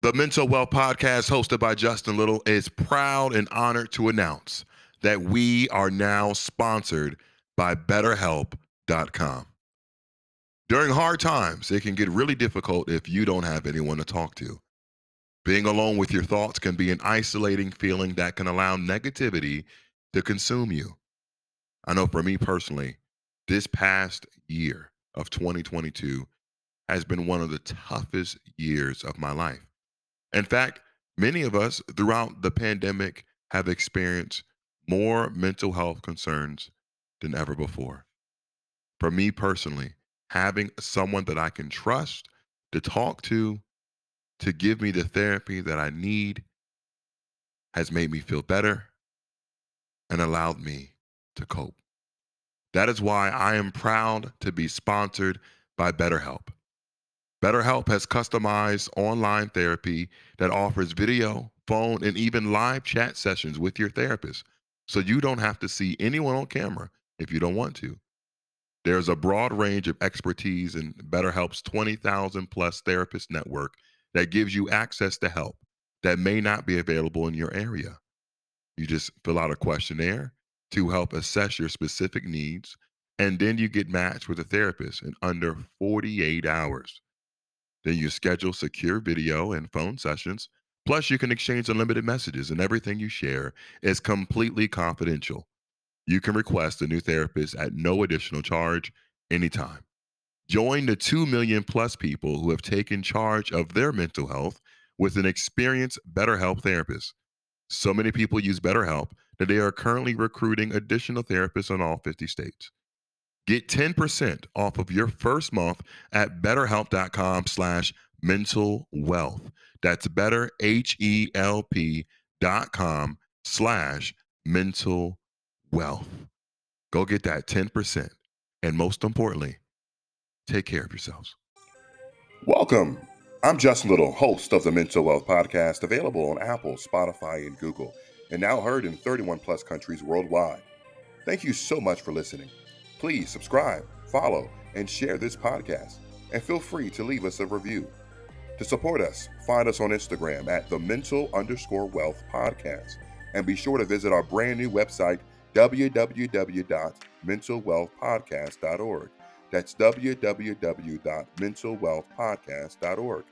The Mental Wealth Podcast, hosted by Justin Little, is proud and honored to announce that we are now sponsored by BetterHelp.com. During hard times, it can get really difficult if you don't have anyone to talk to. Being alone with your thoughts can be an isolating feeling that can allow negativity to consume you. I know for me personally, this past year of 2022 has been one of the toughest years of my life. In fact, many of us throughout the pandemic have experienced more mental health concerns than ever before. For me personally, having someone that I can trust to talk to, to give me the therapy that I need, has made me feel better and allowed me to cope. That is why I am proud to be sponsored by BetterHelp. BetterHelp has customized online therapy that offers video, phone, and even live chat sessions with your therapist. So you don't have to see anyone on camera if you don't want to. There's a broad range of expertise in BetterHelp's 20,000 plus therapist network that gives you access to help that may not be available in your area. You just fill out a questionnaire to help assess your specific needs, and then you get matched with a therapist in under 48 hours. Then you schedule secure video and phone sessions. Plus, you can exchange unlimited messages, and everything you share is completely confidential. You can request a new therapist at no additional charge anytime. Join the 2 million plus people who have taken charge of their mental health with an experienced BetterHelp therapist. So many people use BetterHelp that they are currently recruiting additional therapists in all 50 states. Get 10% off of your first month at betterhelp.com slash mental wealth. That's better, H-E-L-P dot com slash mental wealth. Go get that 10%. And most importantly, take care of yourselves. Welcome. I'm Justin Little, host of the Mental Wealth Podcast, available on Apple, Spotify, and Google, and now heard in 31 plus countries worldwide. Thank you so much for listening. Please subscribe, follow, and share this podcast. And feel free to leave us a review. To support us, find us on Instagram at the mental underscore wealth podcast. And be sure to visit our brand new website, www.mentalwealthpodcast.org. That's www.mentalwealthpodcast.org.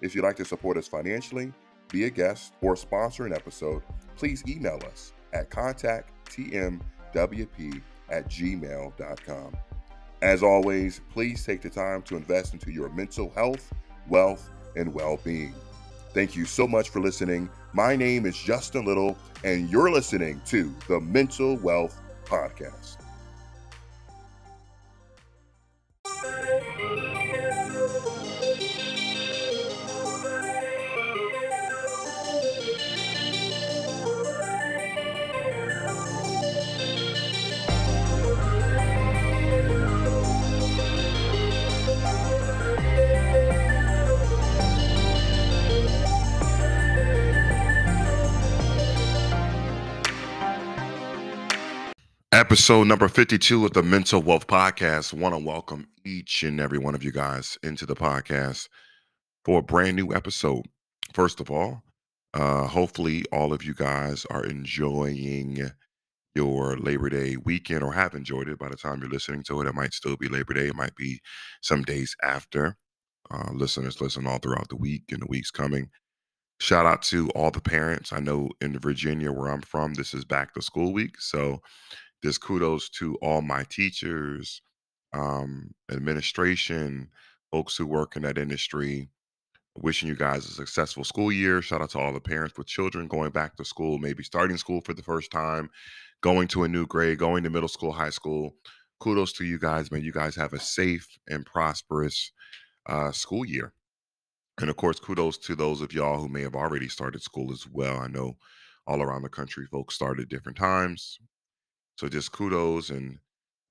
If you'd like to support us financially, be a guest, or sponsor an episode, please email us at contacttmwp at gmail.com. As always, please take the time to invest into your mental health, wealth, and well being. Thank you so much for listening. My name is Justin Little, and you're listening to the Mental Wealth Podcast. Episode number 52 of the Mental Wealth Podcast. Want to welcome each and every one of you guys into the podcast for a brand new episode. First of all, uh, hopefully all of you guys are enjoying your Labor Day weekend or have enjoyed it by the time you're listening to it. It might still be Labor Day, it might be some days after. Uh, listeners listen all throughout the week and the weeks coming. Shout out to all the parents. I know in Virginia, where I'm from, this is back to school week. So just kudos to all my teachers, um, administration, folks who work in that industry. Wishing you guys a successful school year. Shout out to all the parents with children going back to school, maybe starting school for the first time, going to a new grade, going to middle school, high school. Kudos to you guys, man. You guys have a safe and prosperous uh, school year. And of course, kudos to those of y'all who may have already started school as well. I know all around the country, folks started different times. So just kudos and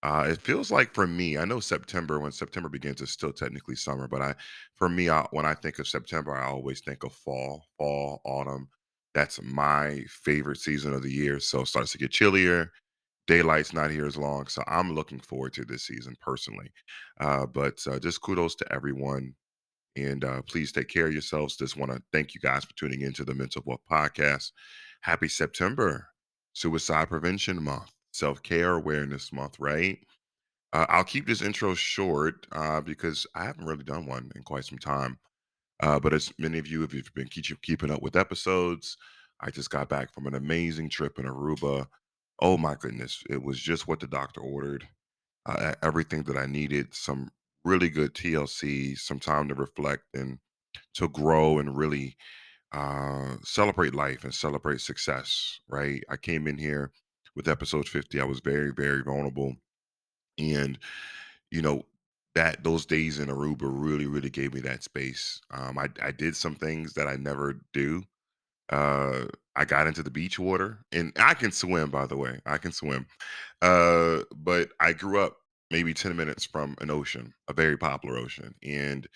uh, it feels like for me, I know September when September begins is still technically summer, but I for me, I, when I think of September, I always think of fall, fall, autumn. That's my favorite season of the year. So it starts to get chillier. Daylight's not here as long, so I'm looking forward to this season personally. Uh, but uh, just kudos to everyone And uh, please take care of yourselves. Just want to thank you guys for tuning into the Mental Wealth Podcast. Happy September, Suicide Prevention Month, Self Care Awareness Month, right? Uh, I'll keep this intro short uh, because I haven't really done one in quite some time. Uh, but as many of you have you've been keep, keeping up with episodes, I just got back from an amazing trip in Aruba. Oh my goodness, it was just what the doctor ordered. Uh, everything that I needed. Some really good TLC, some time to reflect and to grow and really uh, celebrate life and celebrate success. Right? I came in here with episode 50. I was very, very vulnerable, and you know that those days in Aruba really, really gave me that space. Um, I I did some things that I never do. Uh, I got into the beach water, and I can swim, by the way. I can swim. Uh, but I grew up maybe 10 minutes from an ocean, a very popular ocean, and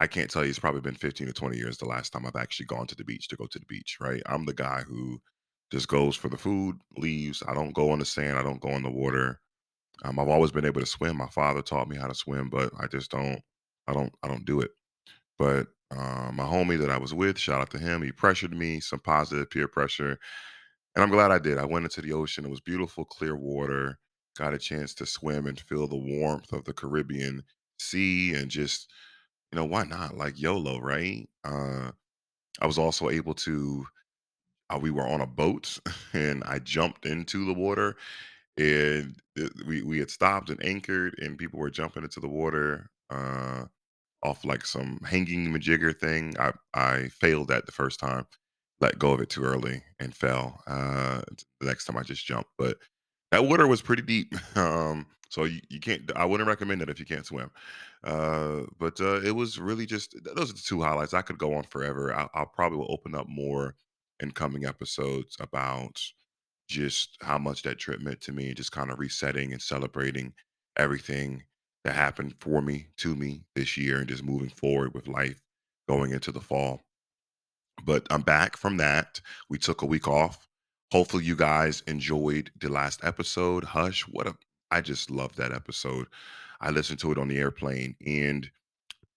I can't tell you it's probably been 15 to 20 years the last time I've actually gone to the beach to go to the beach, right? I'm the guy who just goes for the food, leaves. I don't go on the sand. I don't go in the water. Um, I've always been able to swim. My father taught me how to swim, but I just don't. I don't. I don't do it. But uh, my homie that I was with, shout out to him. He pressured me, some positive peer pressure, and I'm glad I did. I went into the ocean. It was beautiful, clear water. Got a chance to swim and feel the warmth of the Caribbean Sea, and just you know why not? Like YOLO, right? Uh, I was also able to. Uh, we were on a boat, and I jumped into the water and we we had stopped and anchored, and people were jumping into the water uh, off like some hanging majigger thing. I I failed that the first time, let go of it too early, and fell. Uh, the next time I just jumped, but that water was pretty deep. Um, so you, you can't. I wouldn't recommend it if you can't swim. Uh, but uh, it was really just those are the two highlights. I could go on forever. I, I'll probably will open up more in coming episodes about just how much that trip meant to me, just kind of resetting and celebrating everything that happened for me, to me this year, and just moving forward with life going into the fall. But I'm back from that. We took a week off. Hopefully, you guys enjoyed the last episode. Hush, what a I just love that episode. I listened to it on the airplane and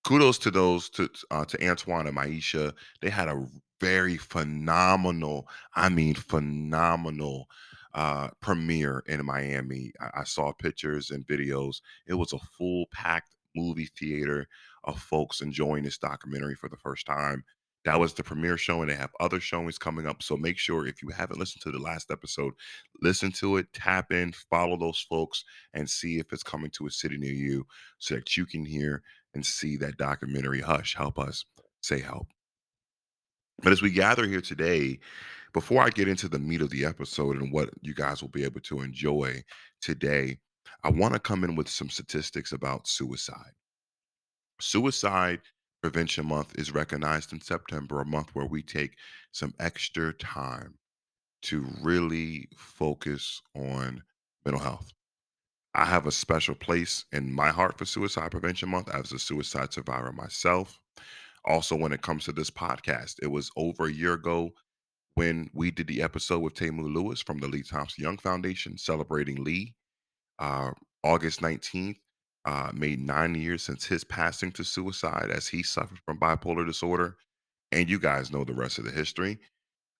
kudos to those to uh, to Antoine and Maisha. They had a very phenomenal, I mean phenomenal uh premiere in Miami. I, I saw pictures and videos. It was a full packed movie theater of folks enjoying this documentary for the first time. That was the premiere showing. they have other showings coming up. So make sure if you haven't listened to the last episode, listen to it, tap in, follow those folks, and see if it's coming to a city near you so that you can hear and see that documentary. Hush, help us say help. But as we gather here today, before I get into the meat of the episode and what you guys will be able to enjoy today, I want to come in with some statistics about suicide. Suicide Prevention Month is recognized in September, a month where we take some extra time to really focus on mental health. I have a special place in my heart for Suicide Prevention Month as a suicide survivor myself. Also, when it comes to this podcast, it was over a year ago when we did the episode with Tamu Lewis from the Lee Thompson Young Foundation celebrating Lee. Uh, August 19th uh, made nine years since his passing to suicide as he suffered from bipolar disorder. And you guys know the rest of the history.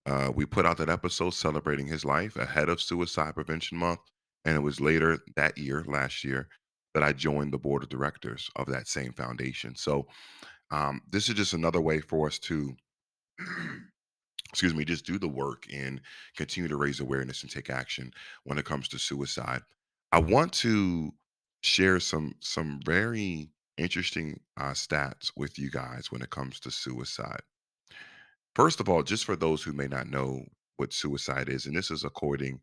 Uh, we put out that episode celebrating his life ahead of Suicide Prevention Month. And it was later that year, last year, that I joined the board of directors of that same foundation. So um, this is just another way for us to, excuse me, just do the work and continue to raise awareness and take action when it comes to suicide. I want to share some some very interesting uh, stats with you guys when it comes to suicide. First of all, just for those who may not know what suicide is, and this is according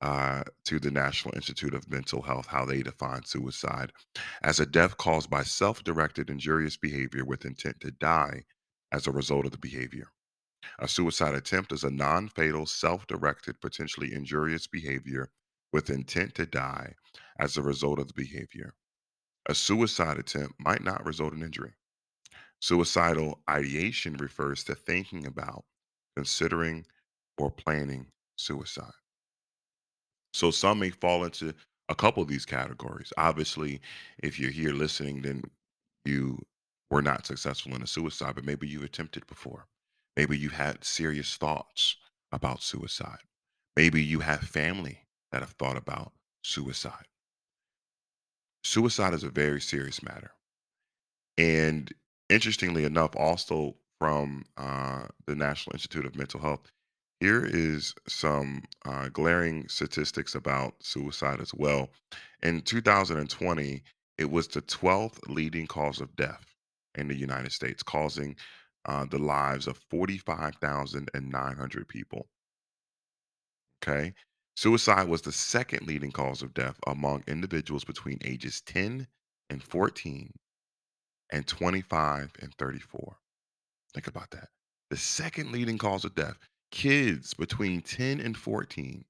uh, to the National Institute of Mental Health, how they define suicide as a death caused by self directed injurious behavior with intent to die as a result of the behavior. A suicide attempt is a non fatal, self directed, potentially injurious behavior with intent to die as a result of the behavior. A suicide attempt might not result in injury. Suicidal ideation refers to thinking about, considering, or planning suicide. So some may fall into a couple of these categories. Obviously, if you're here listening, then you were not successful in a suicide, but maybe you attempted before. Maybe you had serious thoughts about suicide. Maybe you have family that have thought about suicide. Suicide is a very serious matter. And interestingly enough, also from uh, the National Institute of Mental Health, here is some uh, glaring statistics about suicide as well. In 2020, it was the 12th leading cause of death in the United States, causing uh, the lives of 45,900 people. Okay. Suicide was the second leading cause of death among individuals between ages 10 and 14 and 25 and 34. Think about that. The second leading cause of death, kids between 10 and 14,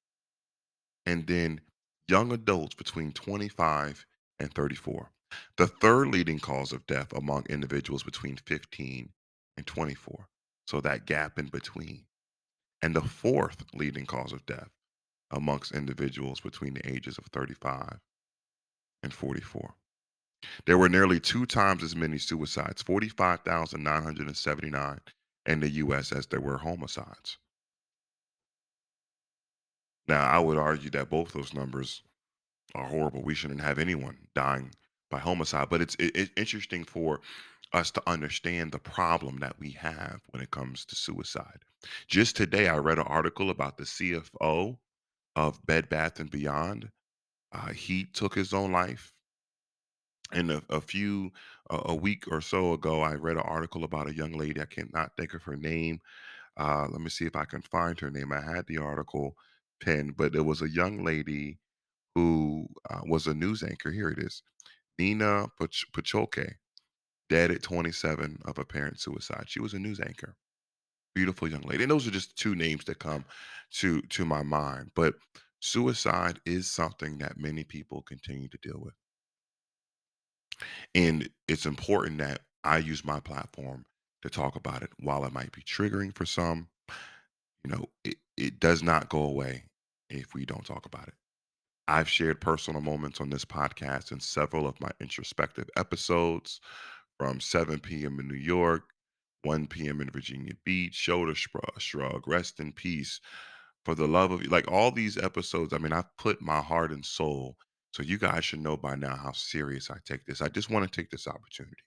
and then young adults between 25 and 34. The third leading cause of death among individuals between 15 and 24. So that gap in between. And the fourth leading cause of death amongst individuals between the ages of 35 and 44. There were nearly two times as many suicides, 45,979 in the US as there were homicides. Now, I would argue that both those numbers are horrible. We shouldn't have anyone dying by homicide, but it's it, it's interesting for us to understand the problem that we have when it comes to suicide. Just today, I read an article about the CFO of Bed Bath and Beyond. Uh, he took his own life. And a, a few, a, a week or so ago, I read an article about a young lady. I cannot think of her name. Uh, let me see if I can find her name. I had the article pinned, but it was a young lady who uh, was a news anchor. Here it is Nina Pach- Pacholke, dead at 27 of apparent suicide. She was a news anchor beautiful young lady. And those are just two names that come to to my mind. But suicide is something that many people continue to deal with. And it's important that I use my platform to talk about it. While it might be triggering for some, you know, it, it does not go away if we don't talk about it. I've shared personal moments on this podcast in several of my introspective episodes from 7 p.m. in New York 1 p.m. in Virginia Beach, Shoulder Shrug, Rest in Peace, For the Love of You. Like all these episodes, I mean, I've put my heart and soul. So you guys should know by now how serious I take this. I just want to take this opportunity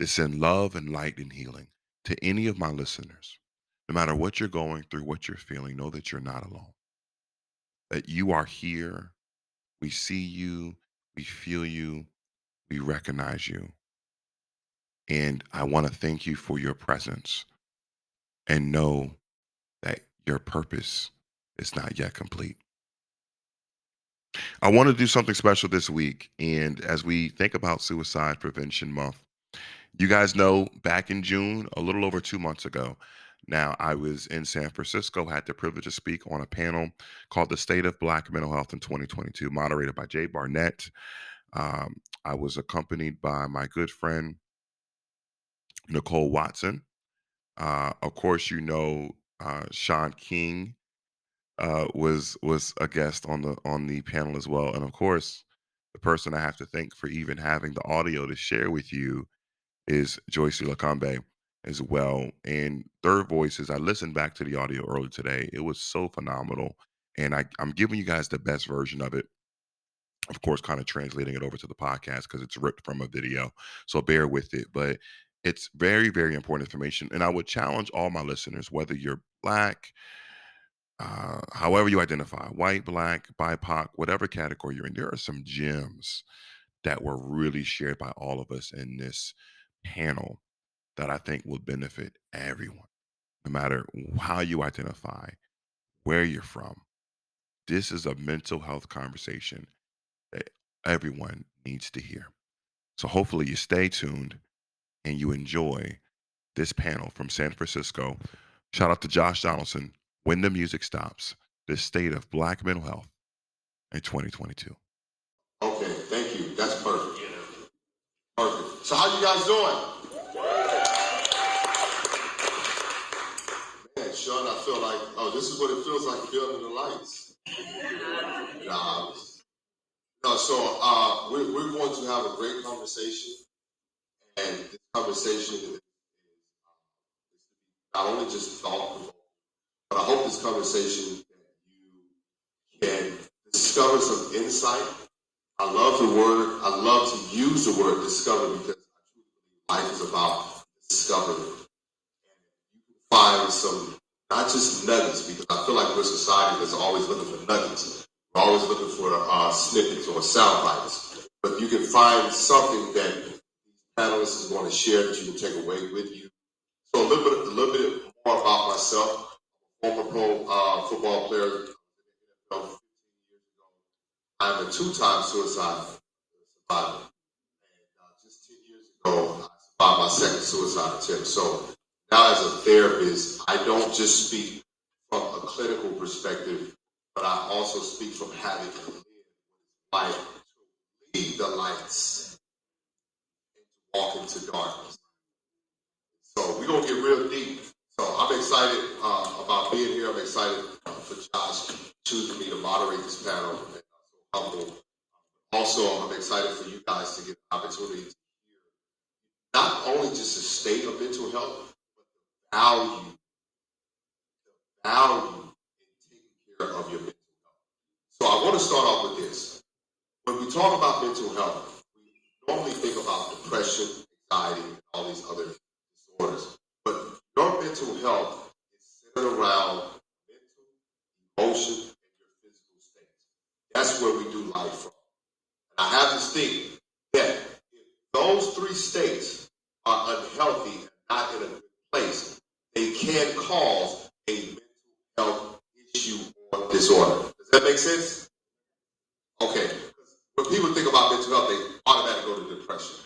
to send love and light and healing to any of my listeners. No matter what you're going through, what you're feeling, know that you're not alone. That you are here. We see you, we feel you, we recognize you. And I want to thank you for your presence and know that your purpose is not yet complete. I want to do something special this week. And as we think about Suicide Prevention Month, you guys know back in June, a little over two months ago, now I was in San Francisco, had the privilege to speak on a panel called The State of Black Mental Health in 2022, moderated by Jay Barnett. Um, I was accompanied by my good friend, Na'kole Watson. Uh, of course, you know uh, Shaun King uh, was was a guest on the on the panel as well, and of course, the person I have to thank for even having the audio to share with you is Joycy Lacombe as well. And Third Voices, I listened back to the audio earlier today. It was so phenomenal, and I, I'm giving you guys the best version of it of course, kind of translating it over to the podcast because it's ripped from a video. So bear with it. But it's very, very important information. And I would challenge all my listeners, whether you're black, uh, however you identify, white, black, BIPOC, whatever category you're in, there are some gems that were really shared by all of us in this panel that I think will benefit everyone, no matter how you identify, where you're from. This is a mental health conversation that everyone needs to hear. So hopefully you stay tuned and you enjoy this panel from San Francisco. Shout out to Josh Donaldson. When the music stops, the state of Black mental health in 2022. Okay, thank you. That's perfect. Perfect. So how you guys doing? Man, Shaun, I feel like, oh, this is what it feels like feeling the lights. Nah, no, so uh, we, we're going to have a great conversation. And this conversation is not only just thought but I hope this conversation you can discover some insight. I love the word. I love to use the word discover because life is about discovery. Find some not just nuggets because I feel like we're a society that's always looking for nuggets. We're always looking for uh, snippets or sound bites. But if you can find something that panelists is going to share that you can take away with you. So a little bit, a little bit more about myself. I'm a former pro uh, football player. I'm a two-time suicide survivor. And uh, just 10 years ago, I survived my second suicide attempt. So now as a therapist, I don't just speak from a clinical perspective, but I also speak from having lived life to the lights and to walk into darkness. So we're gonna get real deep. So I'm excited uh, about being here. I'm excited for Josh choosing me to moderate this panel. And, uh, so humble. Also, I'm excited for you guys to get an opportunity to hear not only just the state of mental health, value, the value in taking care of your mental health. So I want to start off with this. When we talk about mental health, we normally think about depression, anxiety, and all these other disorders. But your mental health is centered around mental, emotion, and your physical state. That's where we do life from. And I have this thing that if those three states are unhealthy and not in a good place, can cause a mental health issue or disorder. Does that make sense? Okay. When people think about mental health, they automatically go to depression.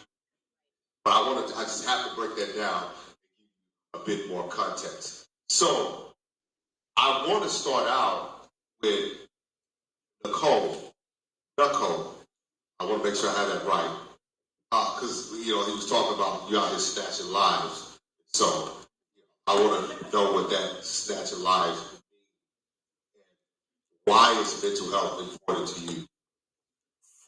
But I want to, I just have to break that down and give you a bit more context. So I want to start out with Na'kole. Na'kole. I want to make sure I have that right. Because, uh, you know, he was talking about you out here snatching lives. So I want to know what that snatch of lives why is mental health important to you?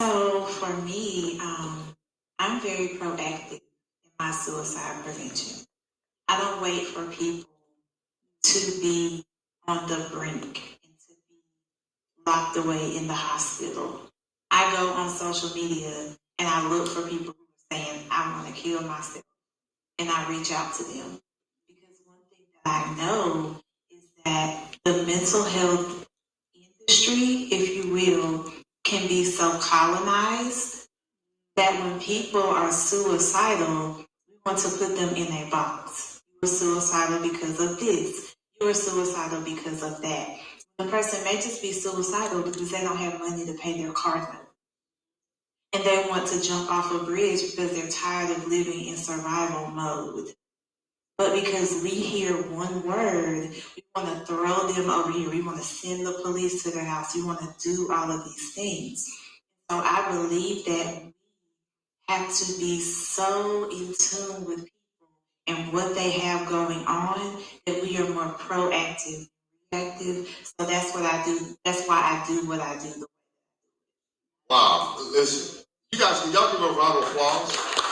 So for me, um, I'm very proactive in my suicide prevention. I don't wait for people to be on the brink and to be locked away in the hospital. I go on social media and I look for people who are saying, I want to kill myself. And I reach out to them. I know is that the mental health industry, if you will, can be so colonized that when people are suicidal, we want to put them in a box. You're suicidal because of this. You're suicidal because of that. The person may just be suicidal because they don't have money to pay their car note. And they want to jump off a bridge because they're tired of living in survival mode. But because we hear one word, we want to throw them over here. We want to send the police to their house. We want to do all of these things. So I believe that we have to be so in tune with people and what they have going on that we are more proactive, reactive. So that's what I do. That's why I do what I do. Wow. Listen, you guys, can y'all give a round of applause?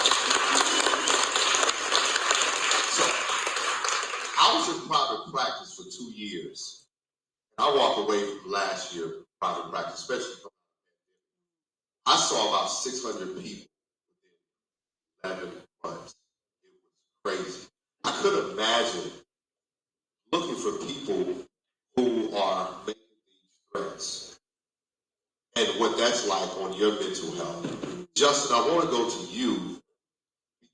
I was in private practice for two years. And I walked away from last year private practice, especially from I saw about 600 people within 11 months. It was crazy. I could imagine looking for people who are making these threats and what that's like on your mental health. Justin, I want to go to you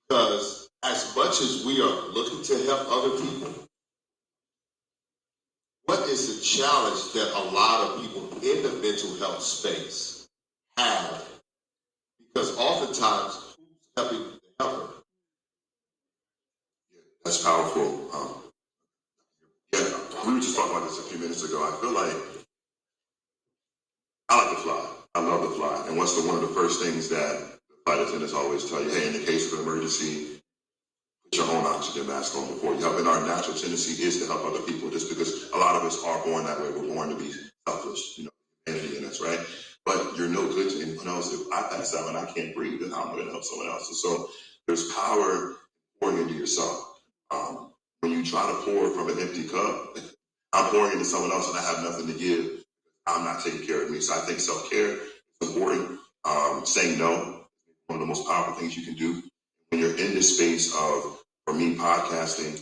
because as much as we are looking to help other people, what is the challenge that a lot of people in the mental health space have? Because oftentimes, who's helping the helper? Yeah, that's powerful. Um, yeah, we were just talking about this a few minutes ago. I feel like I like to fly. I love to fly. And what's the one of the first things that the flight attendants always tell you? Hey, in the case of an emergency, your own oxygen mask on before you help. And our natural tendency is to help other people just because a lot of us are born that way. We're born to be selfish, you know, energy in us, right? But you're no good to anyone else. If I pass out and I can't breathe, then how am I going to help someone else? So there's power pouring into yourself. Um, when you try to pour from an empty cup, I'm pouring into someone else and I have nothing to give. I'm not taking care of me. So I think self care is important. Um, saying no, one of the most powerful things you can do when you're in this space of, for me, podcasting.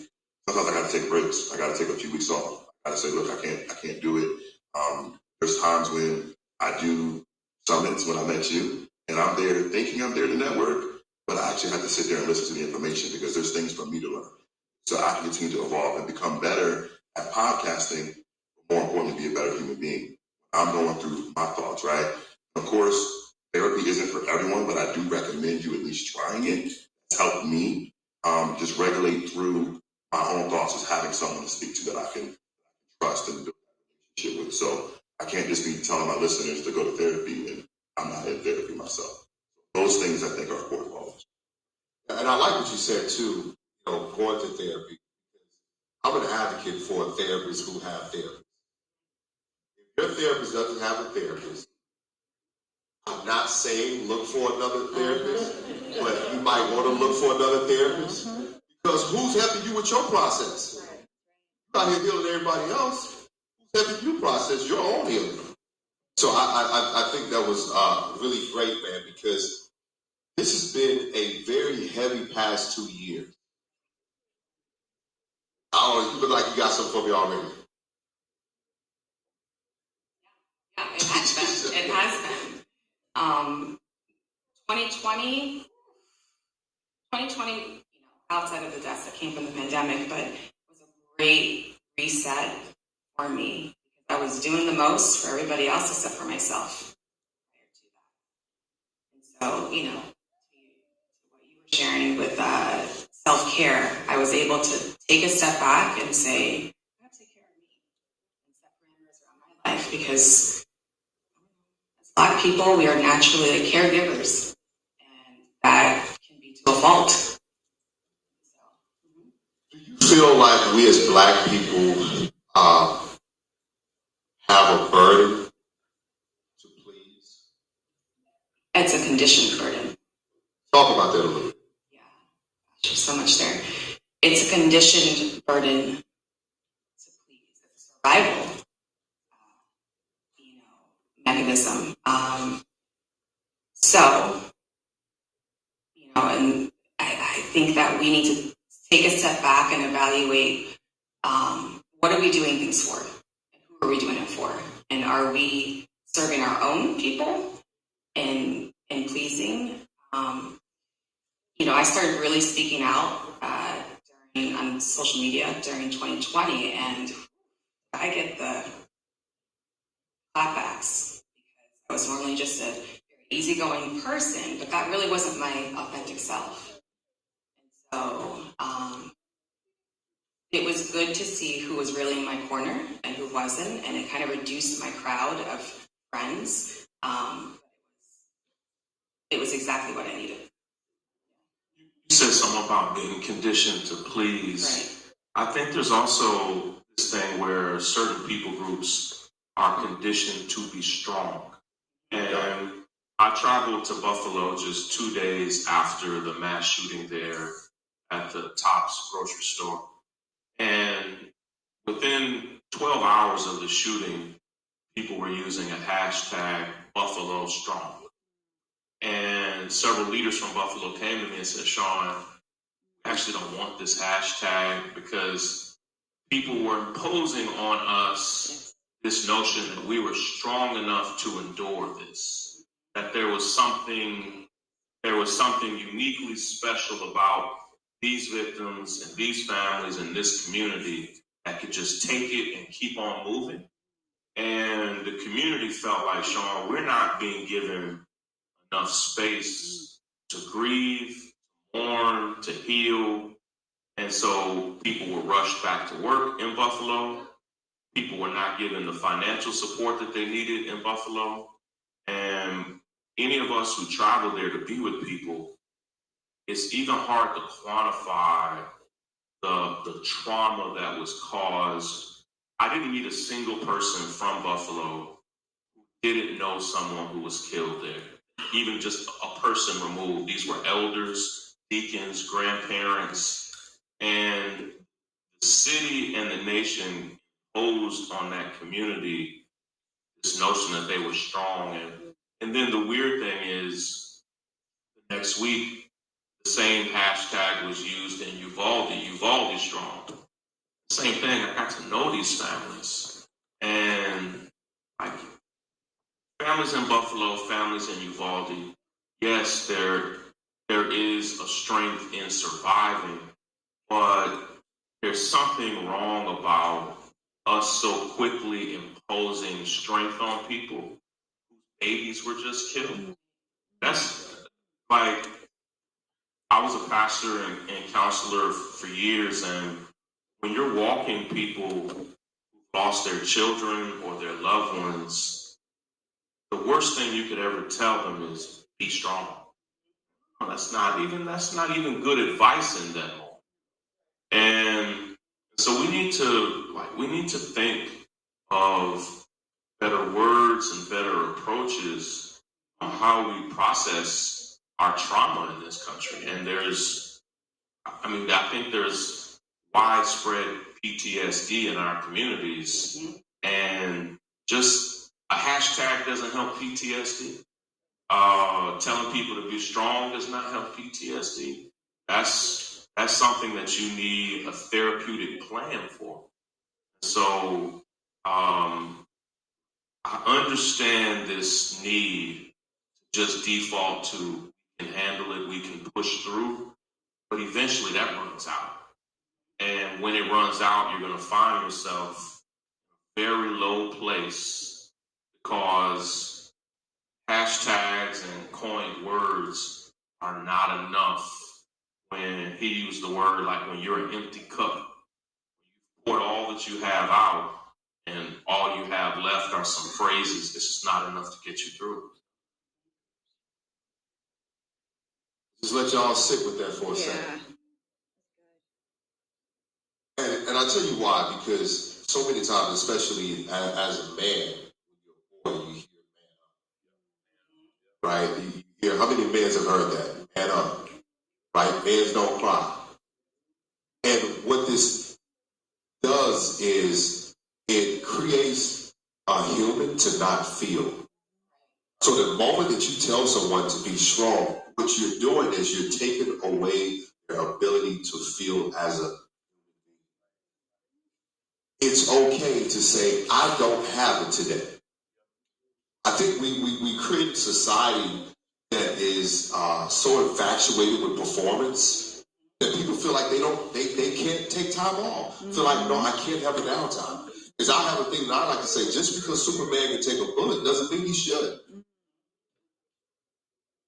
Sometimes I got to take breaks. I got to take a few weeks off. I got to say, look, I can't, I can't do it. Um, there's times when I do summits when I met you, and I'm there thinking I'm there to network, but I actually have to sit there and listen to the information because there's things for me to learn. So I can continue to evolve and become better at podcasting, but more importantly, be a better human being. I'm going through my thoughts, right? Of course, therapy isn't for everyone, but I do recommend you at least trying it. It's helped me um, just regulate through my own thoughts as having someone to speak to that I can trust and build a relationship with. So I can't just be telling my listeners to go to therapy and I'm not in therapy myself. Those things I think are important. And I like what you said too, you know, going to therapy. I'm an advocate for therapists who have therapists. If your therapist doesn't have a therapist, I'm not saying look for another therapist, but you might want to look for another therapist because who's helping you with your process? You're not here healing everybody else. Who's helping you process your own healing? So I, I, I think that was uh, really great, man, because this has been a very heavy past two years. Oh, you look like you got something for me already. Yeah, it has been. It has been. Um, 2020, 2020, you know, outside of the deaths that came from the pandemic, but it was a great reset for me. Because I was doing the most for everybody else except for myself. So, you know, what you were sharing with uh, self care, I was able to take a step back and say, I have to take care of me and set parameters around my life because Black people, we are naturally the caregivers, and that can be to a fault. So, mhm. Do you feel like we as black people uh, have a burden to please? It's a conditioned burden. Talk about that a little bit. Yeah, there's so much there. It's a conditioned burden to please. It's a survival, mechanism. Um, so, you know, and I, I think that we need to take a step back and evaluate um, what are we doing things for, who are we doing it for, and are we serving our own people and and pleasing. Um, you know, I started really speaking out uh, during on social media during 2020, and I get the clapbacks I was normally just a easygoing person, but that really wasn't my authentic self. And so um, it was good to see who was really in my corner and who wasn't, and it kind of reduced my crowd of friends. Um, it was exactly what I needed. You said something about being conditioned to please. Right. I think there's also this thing where certain people groups are conditioned to be strong. And um, I traveled to Buffalo just two days after the mass shooting there at the Tops grocery store. And within 12 hours of the shooting, people were using a hashtag Buffalo Strong. And several leaders from Buffalo came to me and said, Shaun, I actually don't want this hashtag because people were imposing on us this notion that we were strong enough to endure this, that there was something there was something uniquely special about these victims and these families and this community that could just take it and keep on moving. And the community felt like, Shaun, we're not being given enough space to grieve, mourn, to heal. And so people were rushed back to work in Buffalo. People were not given the financial support that they needed in Buffalo. And any of us who travel there to be with people, it's even hard to quantify the, the trauma that was caused. I didn't meet a single person from Buffalo who didn't know someone who was killed there even just a person removed. These were elders, deacons, grandparents, and the city and the nation imposed on that community this notion that they were strong. And, and then the weird thing is, the next week, the same hashtag was used in Uvalde, Uvalde strong. Same thing, I got to know these families. And like families in Buffalo, families in Uvalde, yes, there there is a strength in surviving, but there's something wrong about us so quickly imposing strength on people whose babies were just killed. That's like I was a pastor and, and counselor for years, and when you're walking people who've lost their children or their loved ones, the worst thing you could ever tell them is be strong. No, That's not even that's not even good advice in that moment. And so we need to like we need to think of better words and better approaches on how we process our trauma in this country. And there's I mean I think there's widespread PTSD in our communities and just a hashtag doesn't help PTSD. Uh, telling people to be strong does not help PTSD. That's that's something that you need a therapeutic plan for. So um, I understand this need to just default to we can handle it, we can push through, but eventually that runs out. And when it runs out, you're going to find yourself in a very low place because hashtags and coined words are not enough when he used the word like when you're an empty cup. You poured all that you have out and all you have left are some phrases. This is not enough to get you through. Just let y'all sit with that for a second. And, and I'll tell you why, because so many times, especially as, as a man, when you're a boy, you hear man up. Right? You hear, how many men have heard that? Man up. Right? Men don't cry. And what this does is it creates a human to not feel. So the moment that you tell someone to be strong, what you're doing is you're taking away their ability to feel as a it's okay to say, I don't have it today. I think we, we, we create society that is uh, so infatuated with performance that people feel like they don't they, they can't take time off. Feel like no, I can't have a downtime. Because I have a thing that I like to say, just because Superman can take a bullet doesn't mean he should.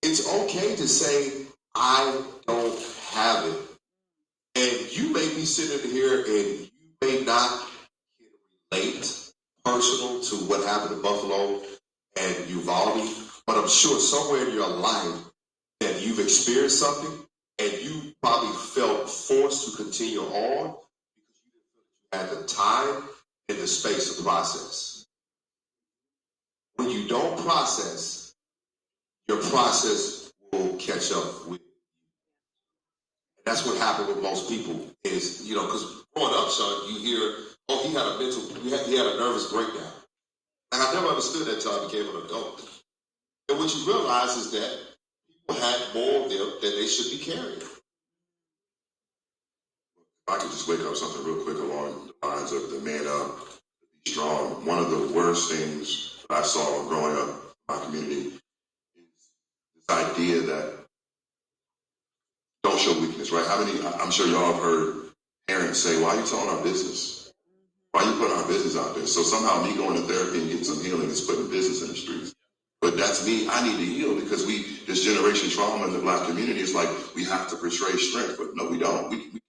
It's okay to say, I don't have it. And you may be sitting here and you may not relate personal to what happened in Buffalo and Uvalde, but I'm sure somewhere in your life that you've experienced something and you probably felt forced to continue on because you didn't feel that you had the time and the space to process. When you don't process, your process will catch up with you. That's what happened with most people is, you know, because growing up, Shaun, you hear, oh, he had a mental, he had, he had a nervous breakdown. And I never understood that until I became an adult. And what you realize is that people had more them than they should be carrying. I could just wake up something real quick along the lines of the man up, be strong. One of the worst things I saw growing up in my community is this idea that don't show weakness, right? How many, I'm sure y'all have heard parents say, why are you telling our business? Why are you putting our business out there? So somehow me going to therapy and getting some healing is putting business in the streets. But that's me. I need to heal because we, this generation trauma in the black community is like we have to portray strength, but no, we don't. We, we,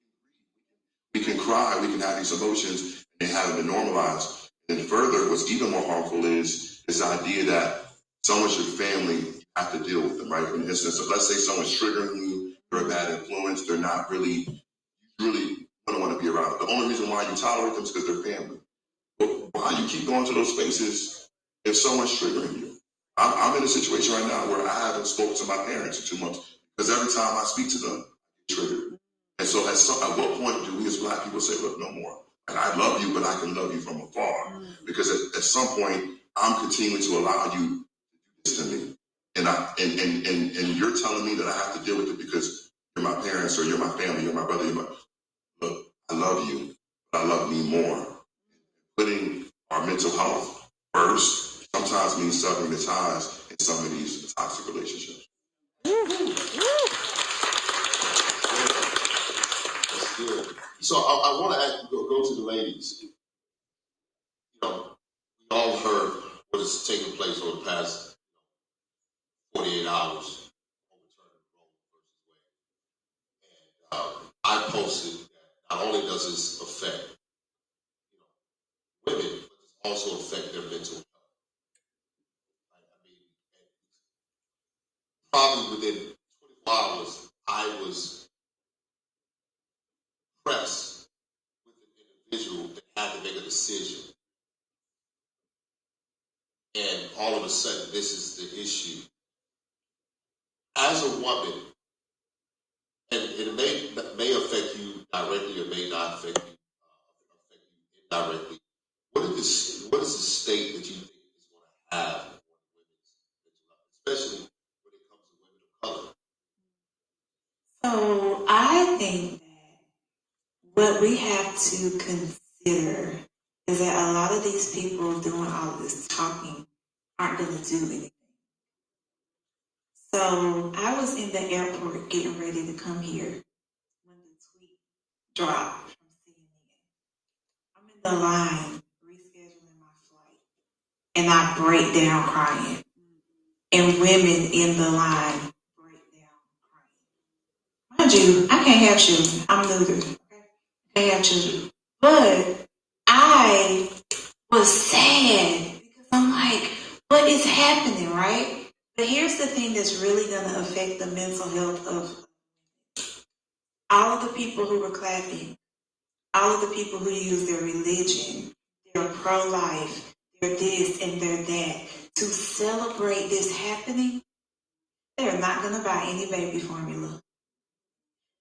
we can cry, we can have these emotions and have them normalized. And further, what's even more harmful is this idea that someone's your family, you have to deal with them, right? In instance, of, let's say someone's triggering you, they're a bad influence, they're not really, really don't want to be around. The only reason why you tolerate them is because they're family. But why you keep going to those spaces if someone's triggering you? I'm, I'm in a situation right now where I haven't spoken to my parents in two months because every time I speak to them, triggered. And so at, some, at what point do we as black people say, look, no more? And I love you, but I can love you from afar. Mm. Because at, at some point, I'm continuing to allow you to do this to me. And, I, and, and, and, and you're telling me that I have to deal with it because you're my parents or you're my family, you're my brother, you're my, look, I love you, but I love me more. Putting our mental health first sometimes means severing the ties in some of these toxic relationships. So I, I want to go, go to the ladies. You know, we all heard what has taken place over the past 48 hours. uh, I posted that not only does this affect you know, women, but this also affect their mental health. I, I mean, and probably within 24 hours, I was pressed with an individual that had to make a decision. And all of a sudden, this is the issue. As a woman, and it may may affect you directly or may not affect you, uh, affect you indirectly. What is the what is the state that you think is going to have health, especially when it comes to women of color? So I think that what we have to consider is that a lot of these people doing all this talking aren't going to do anything. So I was in the airport getting ready to come here when the tweet dropped from CNN. I'm in the line rescheduling my flight, and I break down crying. And women in the line you, I can't have children. I'm neutered. I can't have children. But I was sad because I'm like, what is happening, right? But here's the thing that's really going to affect the mental health of all of the people who were clapping, all of the people who use their religion, their pro life, their this and their that to celebrate this happening. They are not going to buy any baby formula.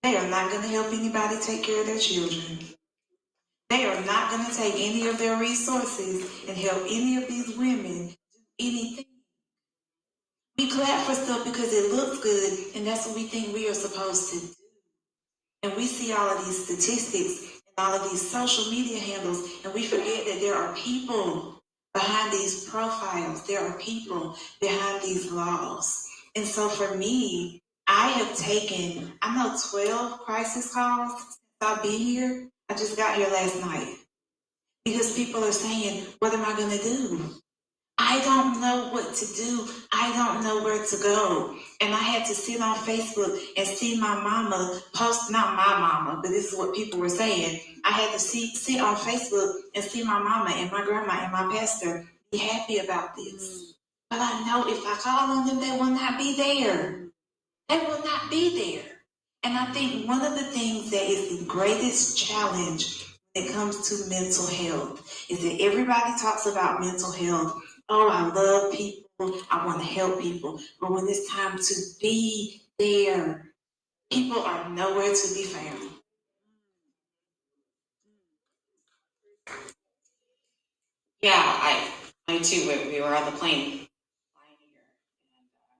They are not going to help anybody take care of their children. They are not going to take any of their resources and help any of these women do anything. We clap for stuff because it looks good, and that's what we think we are supposed to do. And we see all of these statistics and all of these social media handles, and we forget that there are people behind these profiles. There are people behind these laws. And so for me, I have taken, I know 12 crisis calls since I've been here. I just got here last night. Because people are saying, what am I going to do? I don't know what to do. I don't know where to go. And I had to sit on Facebook and see my mama post, not my mama, but this is what people were saying. I had to see, sit on Facebook and see my mama and my grandma and my pastor be happy about this. But I know if I call on them, they will not be there. They will not be there. And I think one of the things that is the greatest challenge when it comes to mental health is that everybody talks about mental health. Oh, I love people. I want to help people. But when it's time to be there, people are nowhere to be found. Yeah, I, I too, we, we were on the plane flying here and, uh,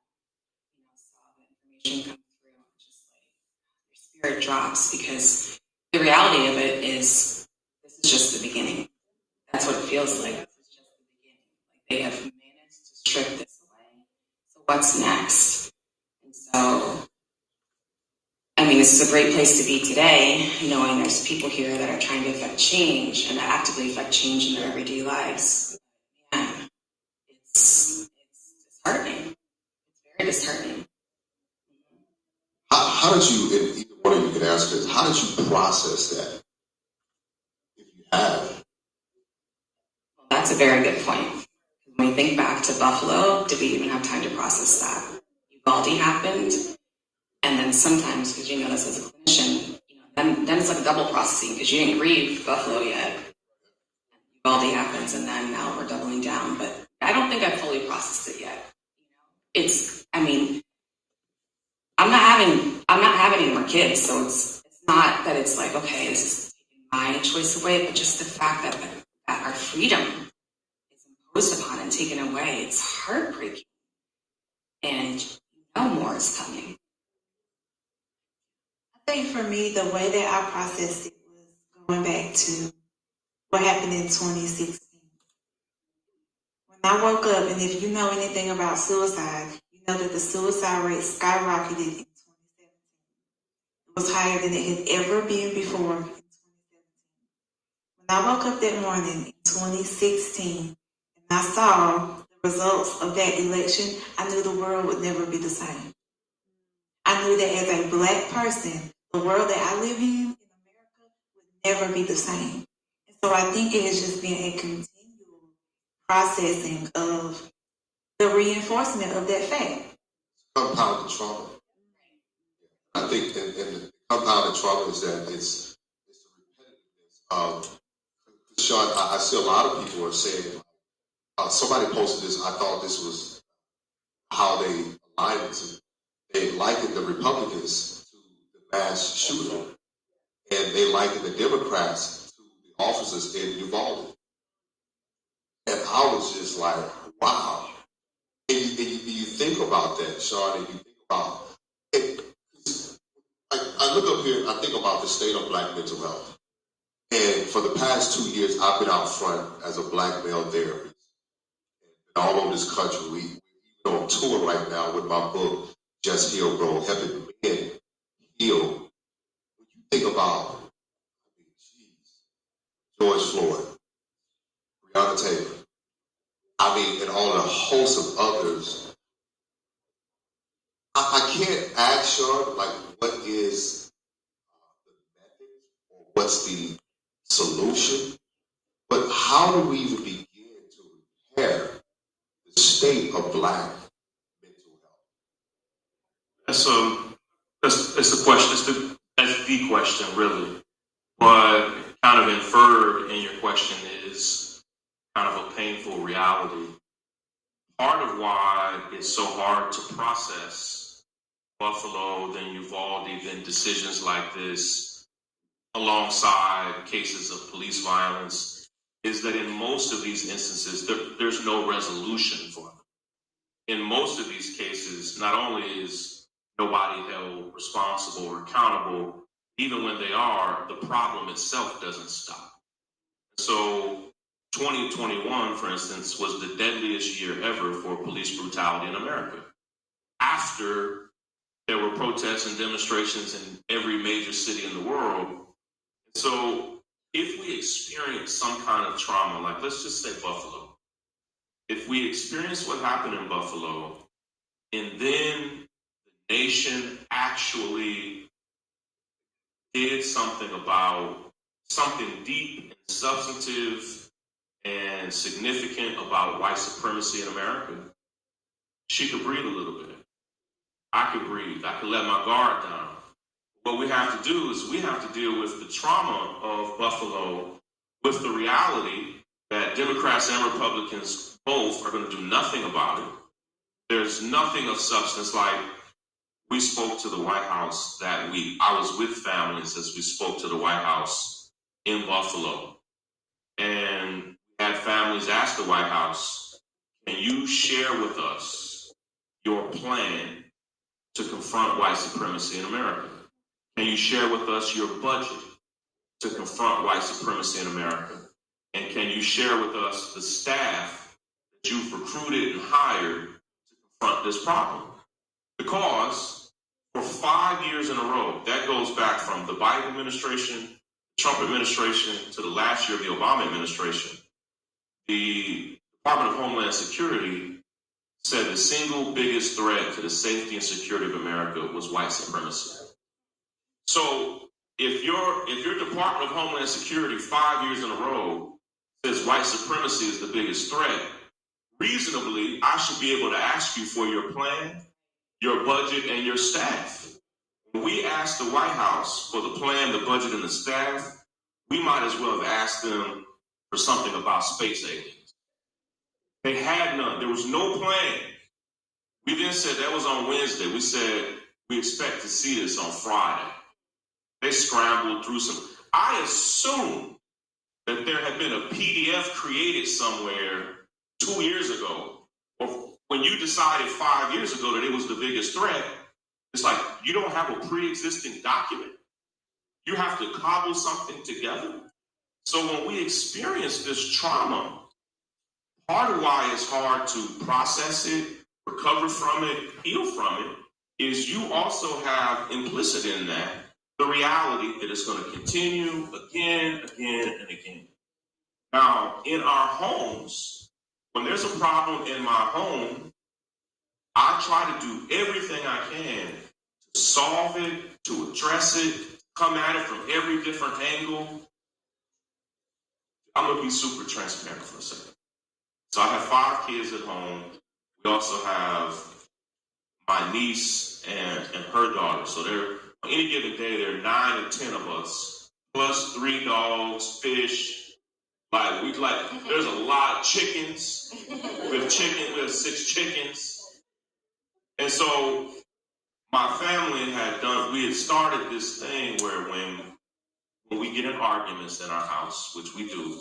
you know, saw through and just like, your spirit drops because the reality of it is this is just the beginning. That's what it feels like. This is just the beginning. Like they have managed to strip this away. So what's next? And so, I mean, this is a great place to be today, knowing there's people here that are trying to affect change and actively affect change in their everyday lives. Man, it's, it's disheartening. It's very disheartening. How, how did you, and either one of you can answer this, how did you process that? If you have. Well, that's a very good point. When we think back to Buffalo, did we even have time to process that? Uvalde happened, and then sometimes, because you know this as a clinician, you know, then, then it's like a double processing because you didn't grieve Buffalo yet. Uvalde happens, and then now we're doubling down. But I don't think I've fully processed it yet. You know, it's, I mean, I'm not having I'm not having any more kids, so it's it's not that it's like okay, this is taking my choice away, but just the fact that that our freedom is imposed upon and taken away, it's heartbreaking. And no more is coming. I think for me, the way that I processed it was going back to what happened in 2016. When I woke up, and if you know anything about suicide, know that the suicide rate skyrocketed in 2017. It was higher than it had ever been before in 2017. When I woke up that morning in 2016 and I saw the results of that election, I knew the world would never be the same. I knew that as a black person, the world that I live in in America would never be the same. And so I think it has just been a continual processing of the reinforcement of that fact. compounded trauma. I think, and, and the compounded trauma is that it's, it's the repetitiveness of, Shaun, I, I see a lot of people are saying, uh, somebody posted this, I thought this was how they aligned it. They likened the Republicans to the mass shooter, and they likened the Democrats to the officers in Uvalde. And I was just like, wow. And you, and you, you think about that, Shaun, and you think about it. I, I look up here and I think about the state of black mental health. And for the past two years, I've been out front as a black male therapist. And all over this country, we, we're on tour right now with my book, Just Heal Bro, helping men heal. When you think about, geez, George Floyd, Breonna Taylor, I mean, and all the hosts of others. I, I can't ask Shaun, like, what is the method or what's the solution, but how do we even begin to repair the state of black mental health? That's um, that's that's the question. That's the that's the question, really. But kind of inferred in your question is kind of a painful reality. Part of why it's so hard to process Buffalo, then Uvalde, then decisions like this, alongside cases of police violence, is that in most of these instances, there, there's no resolution for them. In most of these cases, not only is nobody held responsible or accountable, even when they are, the problem itself doesn't stop. So 2021, for instance, was the deadliest year ever for police brutality in America. After there were protests and demonstrations in every major city in the world. So if we experience some kind of trauma, like let's just say Buffalo, if we experience what happened in Buffalo, and then the nation actually did something about something deep and substantive and significant about white supremacy in America, she could breathe a little bit. I could breathe. I could let my guard down. What we have to do is we have to deal with the trauma of Buffalo with the reality that Democrats and Republicans both are going to do nothing about it. There's nothing of substance like we spoke to the White House that week. I was with families as we spoke to the White House in Buffalo. Had families ask the White House, can you share with us your plan to confront white supremacy in America? Can you share with us your budget to confront white supremacy in America? And can you share with us the staff that you've recruited and hired to confront this problem? Because for five years in a row, that goes back from the Biden administration, Trump administration, to the last year of the Obama administration, the Department of Homeland Security said the single biggest threat to the safety and security of America was white supremacy. So if your if your Department of Homeland Security five years in a row says white supremacy is the biggest threat, reasonably I should be able to ask you for your plan, your budget, and your staff. We asked the White House for the plan, the budget, and the staff, we might as well have asked them for something about space aliens. They had none. There was no plan. We then said that was on Wednesday. We said we expect to see this on Friday. They scrambled through some. I assume that there had been a PDF created somewhere two years ago, or when you decided five years ago that it was the biggest threat. It's like you don't have a pre-existing document. You have to cobble something together. So when we experience this trauma, part of why it's hard to process it, recover from it, heal from it, is you also have implicit in that the reality that it's going to continue again, again, and again. Now, in our homes, when there's a problem in my home, I try to do everything I can to solve it, to address it, come at it from every different angle. I'm to be super transparent for a second. So I have five kids at home. We also have my niece and, and her daughter. So there, on any given day, there are nine or ten of us, plus three dogs, fish. Like we like, there's a lot of chickens. We have chicken. We have six chickens, and so my family had done. We had started this thing where when when we get in arguments in our house, which we do,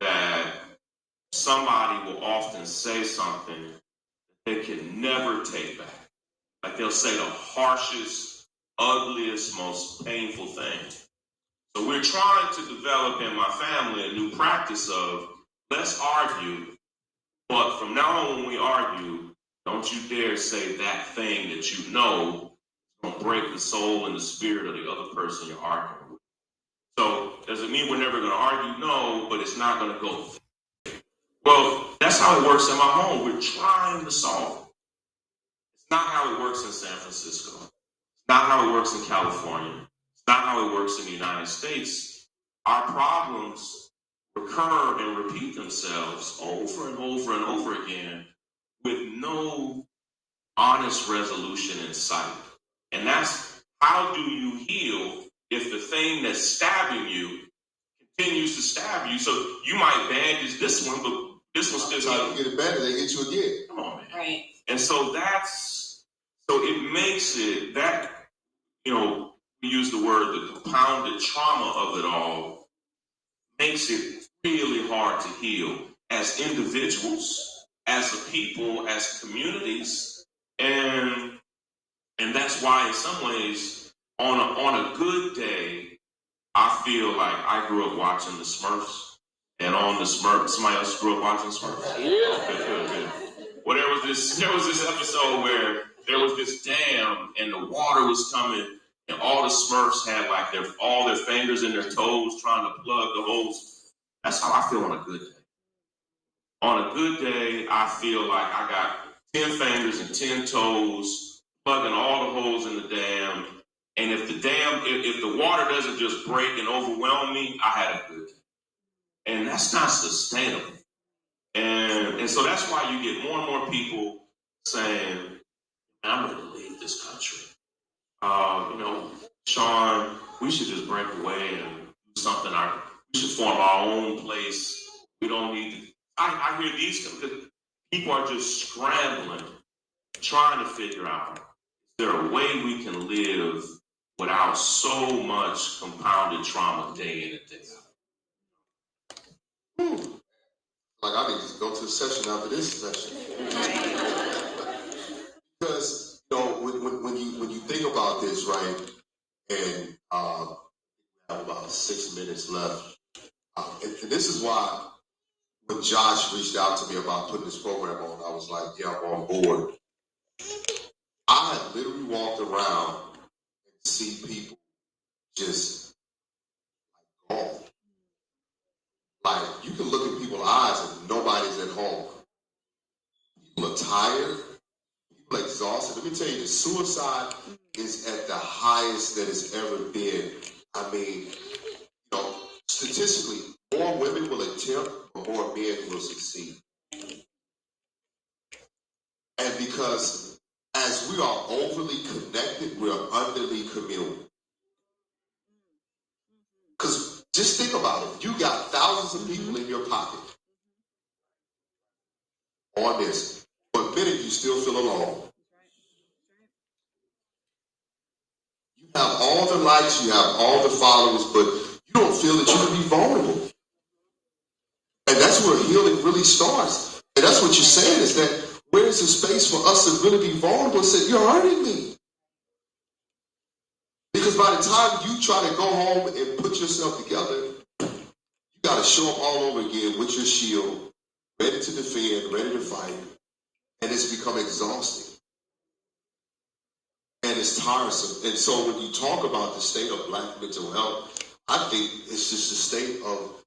that somebody will often say something they can never take back. Like they'll say the harshest, ugliest, most painful thing. So we're trying to develop in my family a new practice of let's argue, but from now on when we argue, don't you dare say that thing that you know is going to break the soul and the spirit of the other person you're arguing does it mean we're never going to argue? No, but it's not going to go. Well, that's how it works in my home. We're trying to solve it. It's not how it works in San Francisco. It's not how it works in California. It's not how it works in the United States. Our problems recur and repeat themselves over and over and over again with no honest resolution in sight. And that's how do you heal if the thing that's stabbing you continues to stab you? So you might bandage this one, but this one's still Try to healing. get it better, they get you again. Come on, man. Right. And so that's so it makes it that you know we use the word the compounded trauma of it all makes it really hard to heal as individuals, as a people, as communities, and and that's why in some ways on a on a good day I feel like I grew up watching the Smurfs. And on the Smurfs, somebody else grew up watching Smurfs. Yeah. Good, good, good. Well, there was this there was this episode where there was this dam and the water was coming, and all the Smurfs had like their all their fingers and their toes trying to plug the holes. That's how I feel on a good day. On a good day, I feel like I got ten fingers and ten toes plugging all the holes in the dam. And if the dam, if, if the water doesn't just break and overwhelm me, I had a good day. And that's not sustainable. And, and so that's why you get more and more people saying, I'm going to leave this country. Uh, you know, Shaun, we should just break away and do something. Our, we should form our own place. We don't need to. I, I hear these people are just scrambling, trying to figure out is there a way we can live without so much compounded trauma day in and day out? Like I need to go to the session after this session. Because you know when, when, when you when you think about this, right, and uh, we have about six minutes left, uh, and, and this is why when Josh reached out to me about putting this program on, I was like, yeah, I'm on board. I literally walked around see people just like gone. Like you can look in people's eyes and nobody's at home. People are tired. People are exhausted. Let me tell you, the suicide is at the highest that it's ever been. I mean, you know, statistically, more women will attempt, but more men will succeed. And because overly connected, we are underly communal. Because just think about it. You got thousands of people mm-hmm. in your pocket on this, but minute you still feel alone. You have all the likes, you have all the followers, but you don't feel that you can be vulnerable. And that's where healing really starts. And that's what you're saying is that where's the space for us to really be vulnerable and say, You're hurting me. Because by the time you try to go home and put yourself together, you got to show up all over again with your shield, ready to defend, ready to fight, and it's become exhausting. And it's tiresome. And so when you talk about the state of black mental health, I think it's just the state of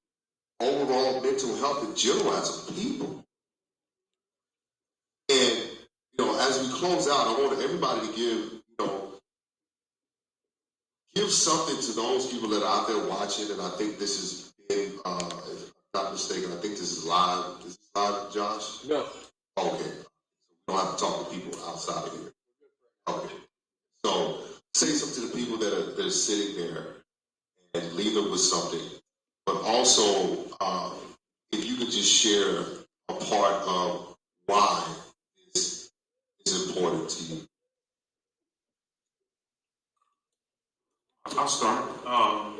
overall mental health in general as a people. And, you know, as we close out, I want everybody to give, you know, give something to those people that are out there watching. And I think this is been, uh, if I'm not mistaken, I think this is live. This is this live, Josh? No. Okay. We don't have to talk to people outside of here. Okay. So say something to the people that are, that are sitting there and leave them with something. But also, um, if you could just share a part of why important to you. I'll start. Um,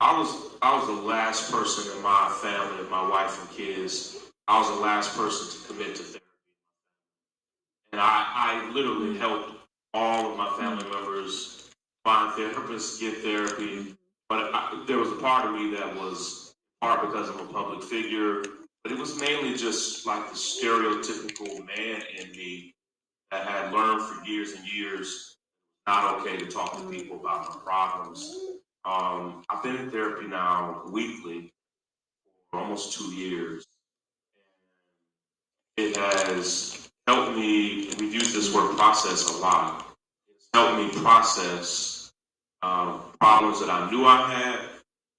I was I was the last person in my family, my wife and kids. I was the last person to commit to therapy, and I I literally helped all of my family members find therapists, get therapy. But I, there was a part of me that was part because I'm a public figure, but it was mainly just like the stereotypical man in me that had learned for years and years not okay to talk to people about my problems. Um, I've been in therapy now weekly for almost two years. It has helped me, we've used this word process a lot. It's helped me process um, problems that I knew I had.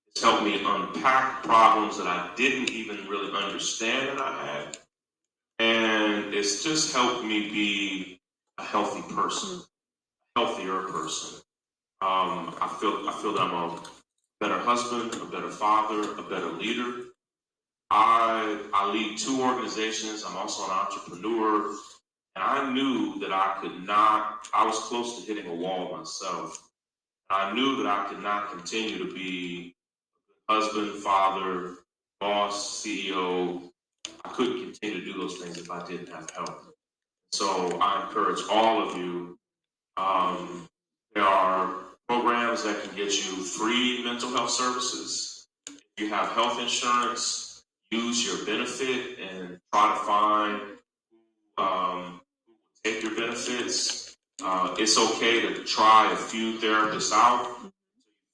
It's helped me unpack problems that I didn't even really understand that I had. And it's just helped me be a healthy person, a healthier person. Um, I feel I feel that I'm a better husband, a better father, a better leader. I I lead two organizations. I'm also an entrepreneur, and I knew that I could not. I was close to hitting a wall myself. I knew that I could not continue to be husband, father, boss, CEO. I couldn't continue to do those things if I didn't have help. So I encourage all of you. Um, there are programs that can get you free mental health services. If you have health insurance, use your benefit and try to find um, take your benefits. Uh, it's okay to try a few therapists out.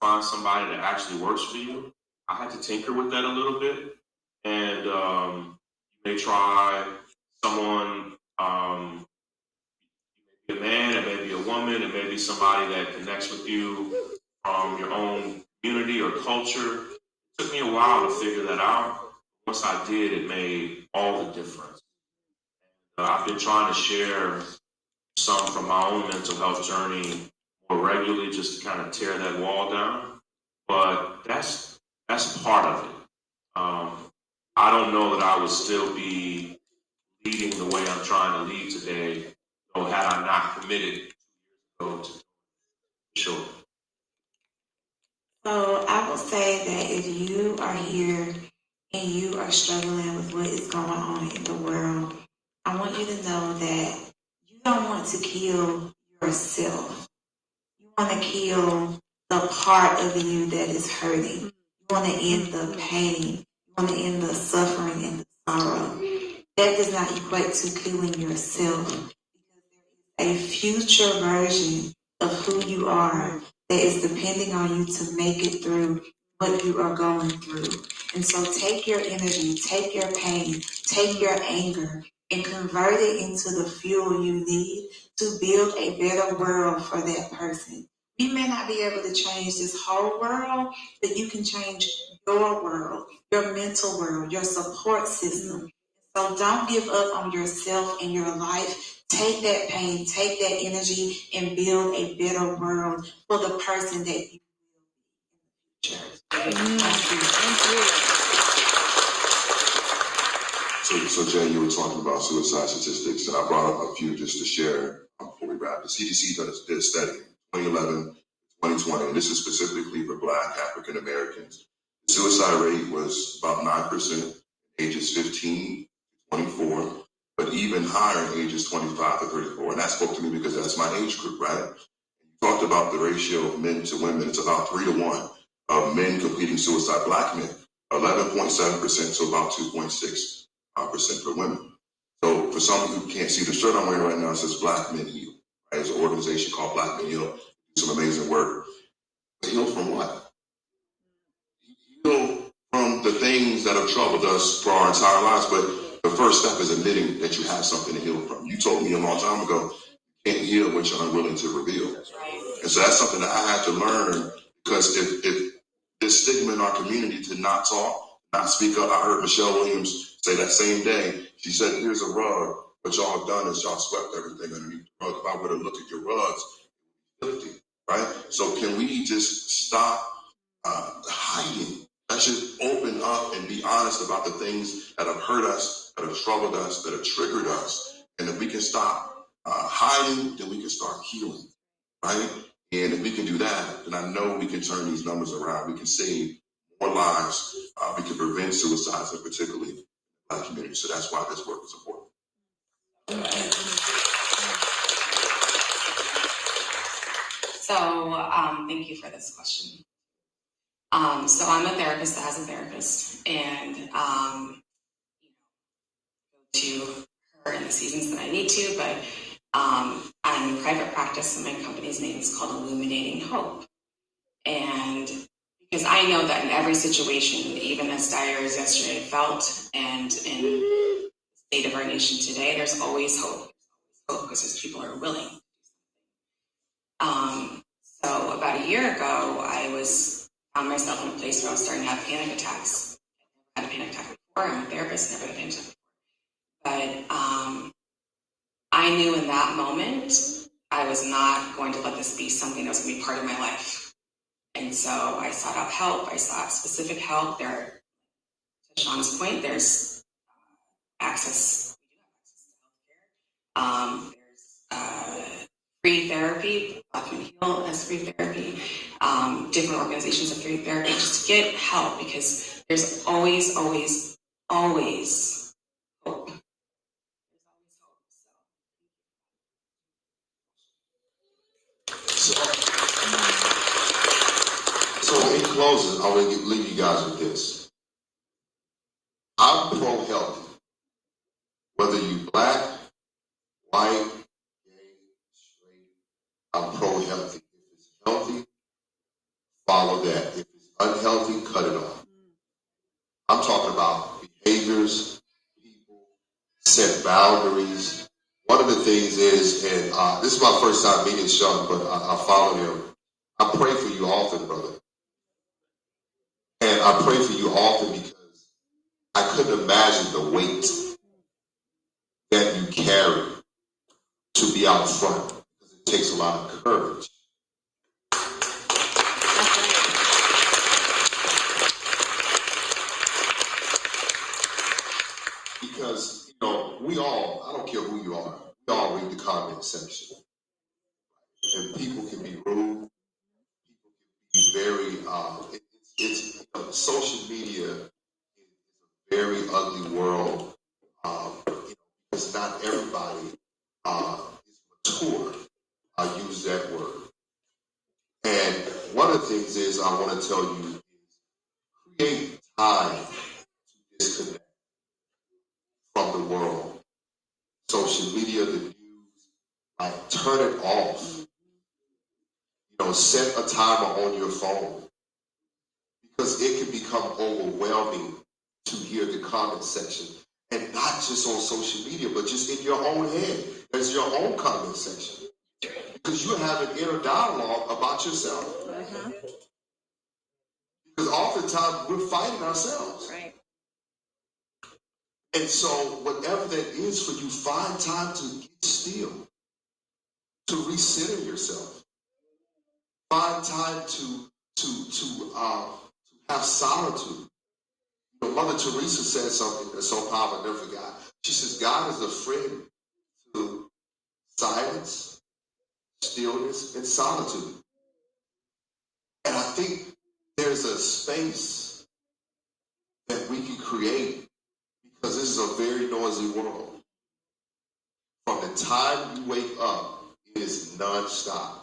Find somebody that actually works for you. I had to tinker with that a little bit, and um, may try someone. Um, a man, it may be a woman, it may be somebody that connects with you from your own community or culture. It took me a while to figure that out. Once I did, it made all the difference. Uh, I've been trying to share some from my own mental health journey more regularly, just to kind of tear that wall down. But that's that's part of it. Um, I don't know that I would still be leading the way I'm trying to lead today, though had I not committed to sure. So I will say that if you are here and you are struggling with what is going on in the world, I want you to know that you don't want to kill yourself. You want to kill the part of you that is hurting. You want to end the pain. Want to end the suffering and the sorrow. That does not equate to killing yourself. Because there is a future version of who you are that is depending on you to make it through what you are going through. And so take your energy, take your pain, take your anger, and convert it into the fuel you need to build a better world for that person. You may not be able to change this whole world, but you can change your world, your mental world, your support system. So don't give up on yourself and your life. Take that pain, take that energy, and build a better world for the person that you will be in the future. So, so Jay, you were talking about suicide statistics, and I brought up a few just to share um, before we wrap. The CDC did a, did a study in 2011, 2020, and this is specifically for Black African Americans. Suicide rate was about 9%, ages 15 to 24, but even higher ages 25 to 34. And that spoke to me because that's my age group, right? You talked about the ratio of men to women. It's about three to one of men completing suicide, black men, 11.7%, so about 2.6% uh, for women. So for some of you who can't see the shirt I'm wearing right now, it says Black Men Heal. It's an organization called Black Men Heal. Do some amazing work. Heal from what? Heal from the things that have troubled us for our entire lives. But the first step is admitting that you have something to heal from. You told me a long time ago, you can't heal what you're unwilling to reveal. And so that's something that I had to learn because if, if this stigma in our community to not talk, not speak up, I heard Michelle Williams say that same day, she said, here's a rug. What y'all have done is y'all swept everything underneath the rug. If I would have looked at your rugs, filthy, right? So can we just stop uh, hiding? Let's just open up and be honest about the things that have hurt us, that have troubled us, that have triggered us. And if we can stop uh, hiding, then we can start healing, right? And if we can do that, then I know we can turn these numbers around. We can save more lives. Uh, we can prevent suicides, and particularly in black community. So that's why this work is important. So, um, thank you for this question. Um, so I'm a therapist that has a therapist, and um, to her in the seasons that I need to. But um, I'm in private practice, and my company's name is called Illuminating Hope. And because I know that in every situation, even as dire as yesterday felt, and in the state of our nation today, there's always hope. Hope because there's people are willing. Um, so about a year ago, I was found myself in a place where I was starting to have panic attacks. I had a panic attack before. I'm a therapist, never had a panic attack before. But um, I knew in that moment I was not going to let this be something that was going to be part of my life. And so I sought out help. I sought specific help. There, to Shaun's point, there's uh, access. Um, there's uh, free therapy. Black Men Heal has free therapy. Um, different organizations have free therapy. Just get help because there's always, always, always hope. So. So, in closing, I want to leave you guys with this. I'm pro healthy. Whether you black, white, I'm pro healthy. If it's healthy, follow that. If it's unhealthy, cut it off. I'm talking about behaviors, people, set boundaries. One of the things is, and uh, this is my first time meeting Shaun, but I, I follow him. I pray for you often, brother. And I pray for you often because I couldn't imagine the weight that you carry to be out front takes a lot of courage. Because, you know, we all, I don't care who you are, we all read the comment section. And people can be rude, people can be very, uh, it, it's, you know, social media is a very ugly world. Um, you know, because not everybody uh, is mature. I use that word. And one of the things is I want to tell you is create time to disconnect from the world. Social media, the news, like turn it off. You know, set a timer on your phone because it can become overwhelming to hear the comment section. And not just on social media, but just in your own head. There's your own comment section. Because you have an inner dialogue about yourself. Because oftentimes we're fighting ourselves. Right. And so, whatever that is for you, find time to get still, to recenter yourself. Find time to to to uh, to have solitude. You know, Mother Teresa said something that's so powerful, I never forgot. She says, God is a friend to silence, stillness, and solitude. And I think there's a space that we can create because this is a very noisy world. From the time you wake up, it is nonstop.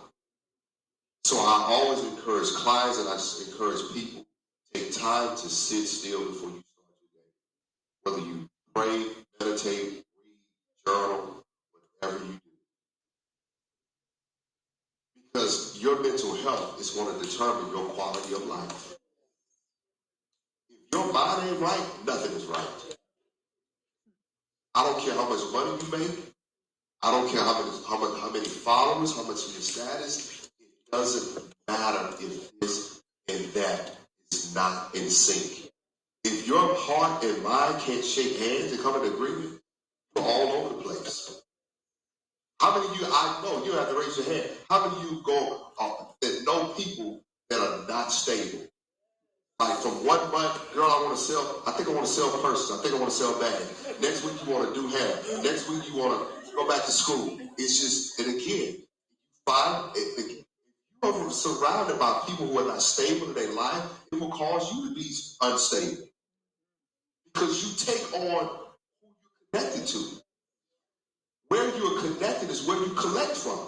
So I always encourage clients and I encourage people take time to sit still before you start your day. Whether you pray, meditate, read, journal, whatever you do. Because your mental health is going to determine your quality of life. If your body ain't right, nothing is right. I don't care how much money you make. I don't care how many, how much, how many followers, how much of your status. It doesn't matter if this and that is not in sync. If your heart and mind can't shake hands and come in agreement, you're all over the place. How many of you, I know you have to raise your hand. How many of you go uh, that know people that are not stable? Like from one month, girl, I want to sell, I think I want to sell purses. I think I want to sell bags. Next week you want to do hair. Next week you want to go back to school. It's just, and again, find, if you are surrounded by people who are not stable in their life, it will cause you to be unstable. Because you take on who you're connected to. Where you are connected is where you collect from.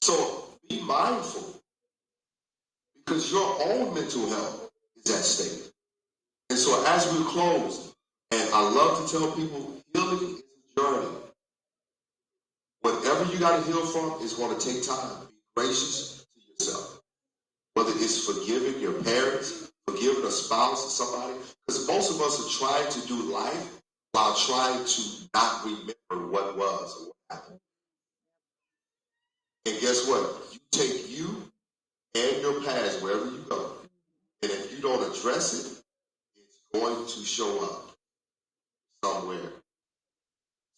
So be mindful because your own mental health is at stake. And so as we close, and I love to tell people healing is a journey. Whatever you got to heal from is going to take time. Be gracious to yourself. Whether it's forgiving your parents, forgiving a spouse or somebody, because most of us are trying to do life while trying to not remember what was or what happened. And guess what? You take you and your past wherever you go. And if you don't address it, it's going to show up somewhere.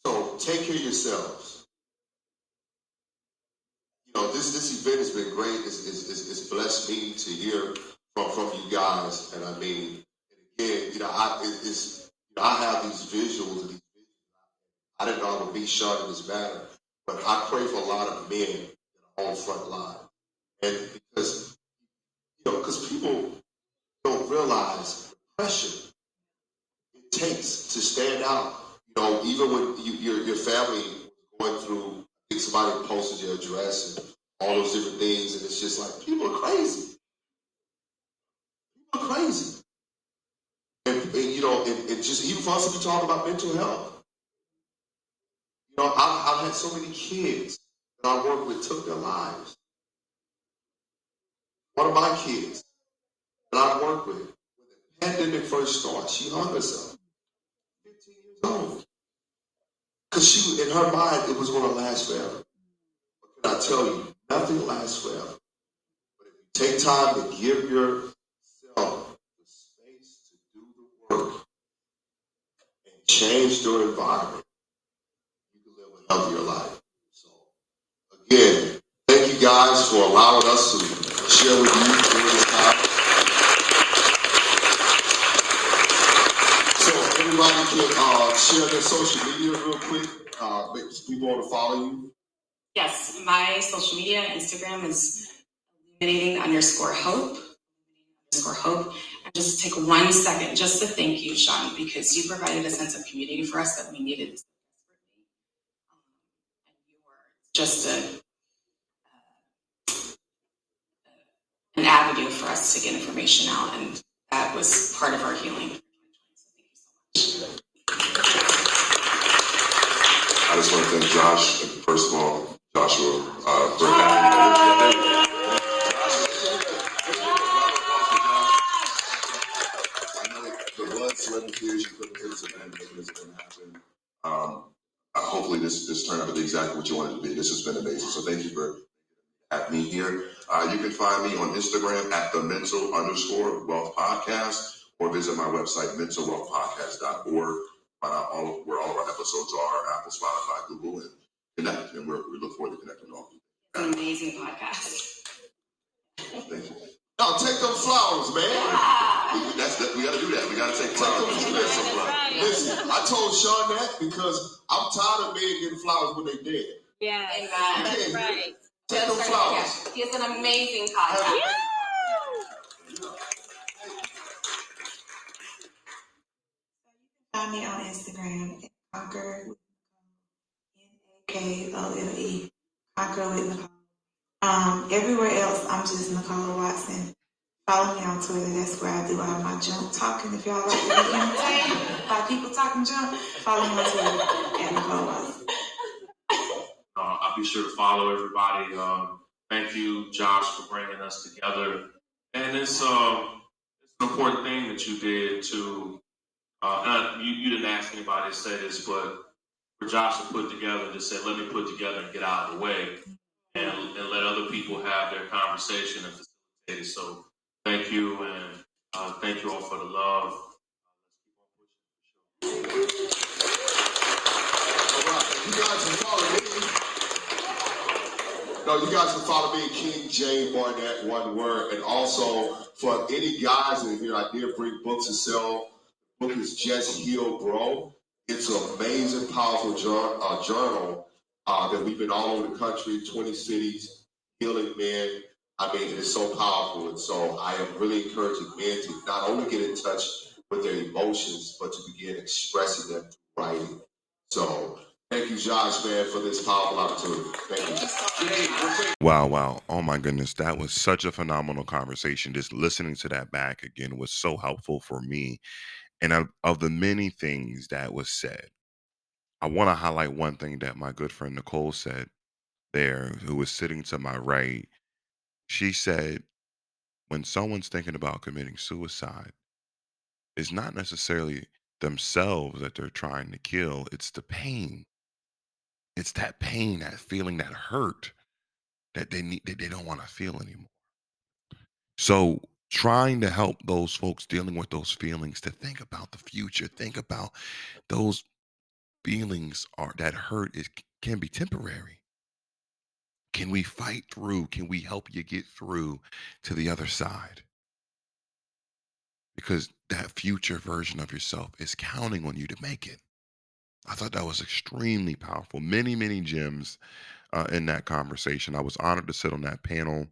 So take care of yourselves. You know, this this event has been great. It's, it's, it's, it's blessed me to hear from, from you guys. And I mean, again, you know, I it, it's I have these visuals and these visuals. I didn't know I would be shot in this manner, but I pray for a lot of men that are on front line. And because you know, because people don't realize the pressure it takes to stand out. You know, even when you, your your family going through, I think somebody posted your address and all those different things, and it's just like people are crazy. People are crazy. And, you know, and, and just even for us to be talking about mental health. You know, I've, I've had so many kids that I work with took their lives. One of my kids that I work with, when the pandemic first started, she hung herself. 15 years old. Because she, in her mind, it was going to last forever. But can I tell you, nothing lasts forever. But if you take time to give yourself the space to do the work and change your environment, you can live a healthier life. So, again, thank you guys for allowing us to share with you during this time. So everybody can uh, share their social media real quick. Uh, people want to follow you. Yes, my social media, Instagram is illuminating underscore hope. Underscore hope. Just take one second just to thank you, Shaun, because you provided a sense of community for us that we needed so desperately. Um, and you were just a uh, an avenue for us to get information out, and that was part of our healing. So thank you so much. I just want to thank Josh, first of all, Joshua, uh, for having me. The blood, sweat, and tears you put into this event, making this event happen. Um, hopefully this, this turned out to be exactly what you wanted it to be. This has been amazing. So thank you for having me here. Uh, you can find me on Instagram at the mental underscore wealth podcast or visit my website, mentalwealthpodcast.org. Find out all of, where all of our episodes are, Apple, Spotify, Google, and connect. And we're, we look forward to connecting with all of you. It's an amazing podcast. Thank you. No, take them flowers, man. Ah. That's that. We got to do that. We got to take Take flowers. them flowers. Listen, I told Shaun that because I'm tired of men getting flowers when they dead. Yes, Amen. that's right. Take Take those flowers. He has an amazing podcast. Find me on Instagram at Conquer with N A K O L E. Conquer with Na'kole. Um, everywhere else, I'm just Na'kole Watson. Follow me on Twitter. That's where I do all my junk talking. If y'all like to be entertained by people talking junk, follow me on Twitter at Na'kole Watson. Uh, I'll be sure to follow everybody. Um, thank you, Josh, for bringing us together. And it's um, it's an important thing that you did to. Uh, and you, you didn't ask anybody to say this, but for Josh to put together, to say, let me put together and get out of the way, and, and let other people have their conversation and facilitate it. So thank you, and uh, thank you all for the love. All right, you guys can follow me. No, you guys can follow me, King Jay Barnett, one word. And also, for any guys in here, I did bring books to sell. The book is Just Heal Bro. It's an amazing, powerful jour- uh, journal uh, that we've been all over the country, 20 cities, healing men. I mean, it is so powerful. And so I am really encouraging men to not only get in touch with their emotions, but to begin expressing them through writing. So thank you, Josh, man, for this powerful opportunity. Thank you. Wow, wow. Oh my goodness. That was such a phenomenal conversation. Just listening to that back again was so helpful for me. And of, of the many things that was said, I want to highlight one thing that my good friend Na'kole said there, who was sitting to my right. She said, when someone's thinking about committing suicide, it's not necessarily themselves that they're trying to kill, it's the pain. It's that pain, that feeling, that hurt that they need that they don't want to feel anymore. So trying to help those folks dealing with those feelings to think about the future, think about those feelings are that hurt is can be temporary. Can we fight through? Can we help you get through to the other side? Because that future version of yourself is counting on you to make it. I thought that was extremely powerful. Many, many gems uh, in that conversation. I was honored to sit on that panel.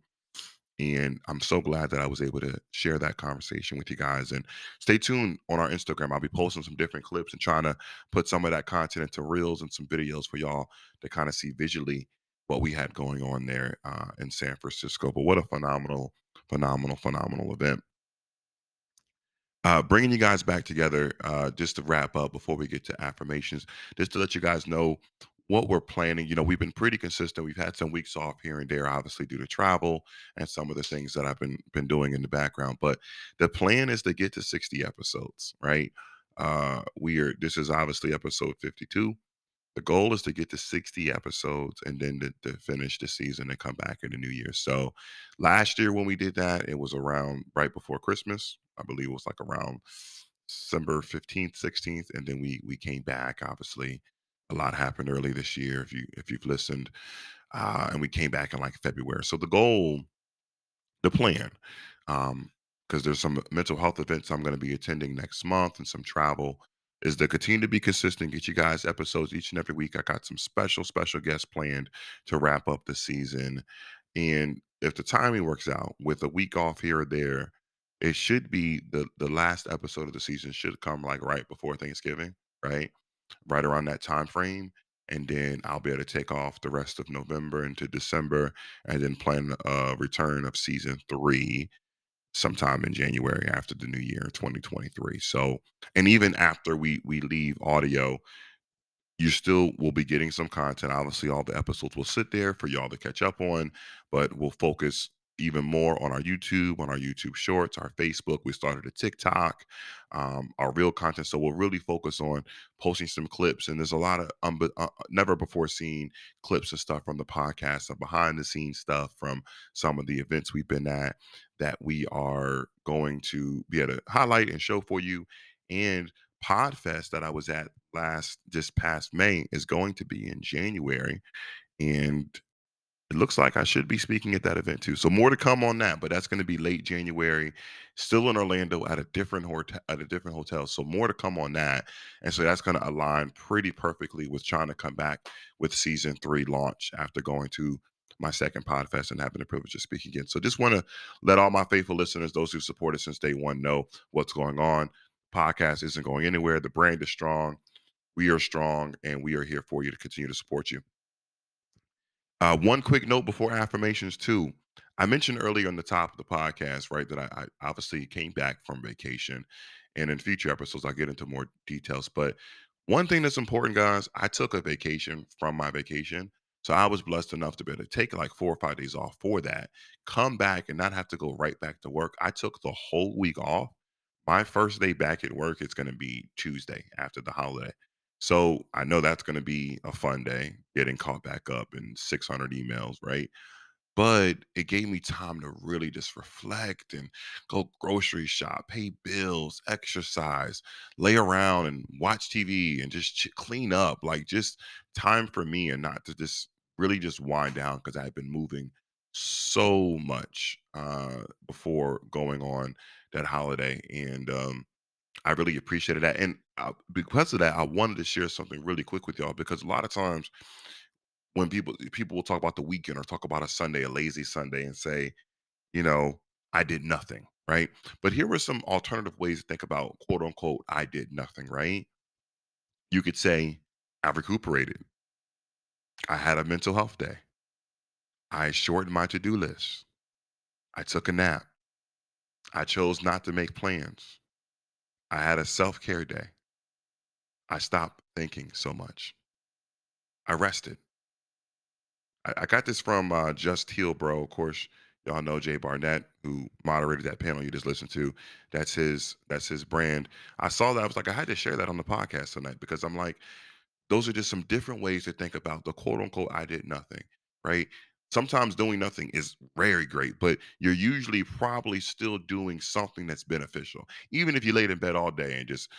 And I'm so glad that I was able to share that conversation with you guys. And stay tuned on our Instagram. I'll be posting some different clips and trying to put some of that content into reels and some videos for y'all to kind of see visually what we had going on there uh, in San Francisco. But what a phenomenal, phenomenal, phenomenal event. Uh, bringing you guys back together, uh, just to wrap up before we get to affirmations, just to let you guys know what we're planning. You know, we've been pretty consistent. We've had some weeks off here and there, obviously due to travel and some of the things that I've been been doing in the background. But the plan is to get to 60 episodes, right? Uh, we are. This is obviously episode 52. The goal is to get to 60 episodes and then to, to finish the season and come back in the new year. So last year when we did that, it was around right before Christmas. I believe it was like around December 15th, 16th, and then we we came back. Obviously, a lot happened early this year. If you if you've listened, uh, and we came back in like February. So the goal, the plan, um, because there's some mental health events I'm going to be attending next month and some travel, is to continue to be consistent. Get you guys episodes each and every week. I got some special special guests planned to wrap up the season, and if the timing works out with a week off here or there it should be the the last episode of the season should come like right before Thanksgiving, right? Right around that time frame. And then I'll be able to take off the rest of November into December and then plan a return of season three sometime in January after the new year 2023. So and even after we we leave audio, you still will be getting some content. Obviously, all the episodes will sit there for y'all to catch up on, but we'll focus even more on our YouTube, on our YouTube Shorts, our Facebook. We started a TikTok, um, our real content. So we'll really focus on posting some clips. And there's a lot of um, uh, never before seen clips and stuff from the podcast, some behind the scenes stuff from some of the events we've been at that we are going to be able to highlight and show for you. And Podfest that I was at last this past May is going to be in January. And it looks like I should be speaking at that event too. So more to come on that, but that's going to be late January, still in Orlando at a different hotel at a different hotel. So more to come on that. And so that's going to align pretty perfectly with trying to come back with season three launch after going to my second podfest and having the privilege of speaking again. So just want to let all my faithful listeners, those who supported since day one, know what's going on. Podcast isn't going anywhere. The brand is strong. We are strong, and we are here for you to continue to support you. Uh, one quick note before affirmations, too. I mentioned earlier on the top of the podcast, right, that I, I obviously came back from vacation. And in future episodes, I'll get into more details. But one thing that's important, guys, I took a vacation from my vacation. So I was blessed enough to be able to take like four or five days off for that, come back and not have to go right back to work. I took the whole week off. My first day back at work is going to be Tuesday after the holiday. So I know that's going to be a fun day, getting caught back up in 600 emails, right? But it gave me time to really just reflect and go grocery shop, pay bills, exercise, lay around and watch TV and just ch- clean up. Like just time for me and not to just really just wind down because I've been moving so much uh, before going on that holiday. And um, I really appreciated that. And uh, because of that, I wanted to share something really quick with y'all because a lot of times when people people will talk about the weekend or talk about a Sunday, a lazy Sunday, and say, you know, I did nothing, right? But here were some alternative ways to think about quote unquote, I did nothing, right? You could say, I've recuperated. I had a mental health day. I shortened my to do list. I took a nap. I chose not to make plans. I had a self care day. I stopped thinking so much. I rested. I, I got this from uh, Just Heal Bro. Of course, y'all know Jay Barnett, who moderated that panel you just listened to. That's his. That's his brand. I saw that. I was like, I had to share that on the podcast tonight because I'm like, those are just some different ways to think about the quote unquote I did nothing, right? Sometimes doing nothing is very great, but you're usually probably still doing something that's beneficial. Even if you laid in bed all day and just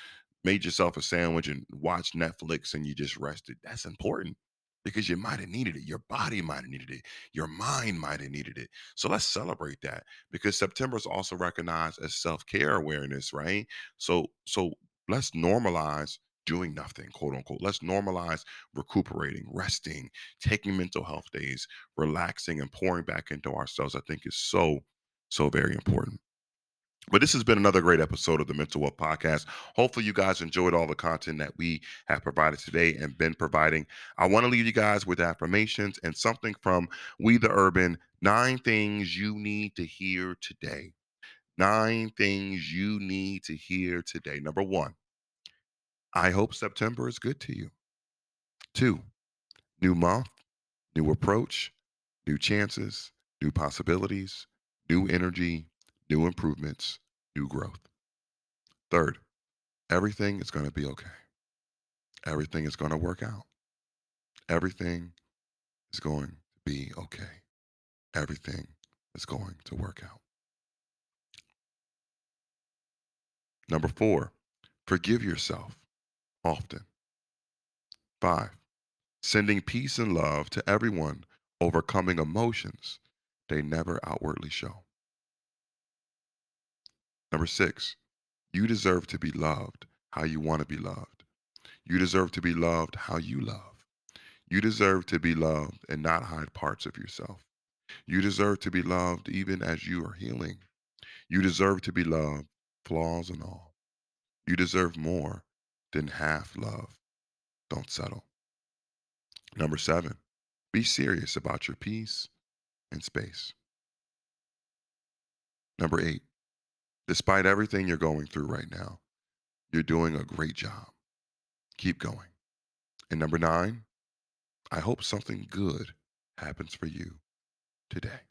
made yourself a sandwich and watched Netflix and you just rested, that's important because you might have needed it. Your body might have needed it. Your mind might have needed it. So let's celebrate that because September is also recognized as self-care awareness, right? So so let's normalize doing nothing, quote unquote. Let's normalize recuperating, resting, taking mental health days, relaxing, and pouring back into ourselves. I think is so, so very important. But this has been another great episode of the Mental Wealth Podcast. Hopefully, you guys enjoyed all the content that we have provided today and been providing. I want to leave you guys with affirmations and something from We the Urban nine things you need to hear today. Nine things you need to hear today. Number one, I hope September is good to you. Two, new month, new approach, new chances, new possibilities, new energy, new improvements, new growth. Third, everything is going to be okay. Everything is going to work out. Everything is going to be okay. Everything is going to work out. Number four, forgive yourself often. Five, sending peace and love to everyone, overcoming emotions they never outwardly show. Number six, you deserve to be loved how you want to be loved. You deserve to be loved how you love. You deserve to be loved and not hide parts of yourself. You deserve to be loved even as you are healing. You deserve to be loved, flaws and all. You deserve more than half love. Don't settle. Number seven, be serious about your peace and space. Number eight, Despite everything you're going through right now, you're doing a great job. Keep going. And number nine, I hope something good happens for you today.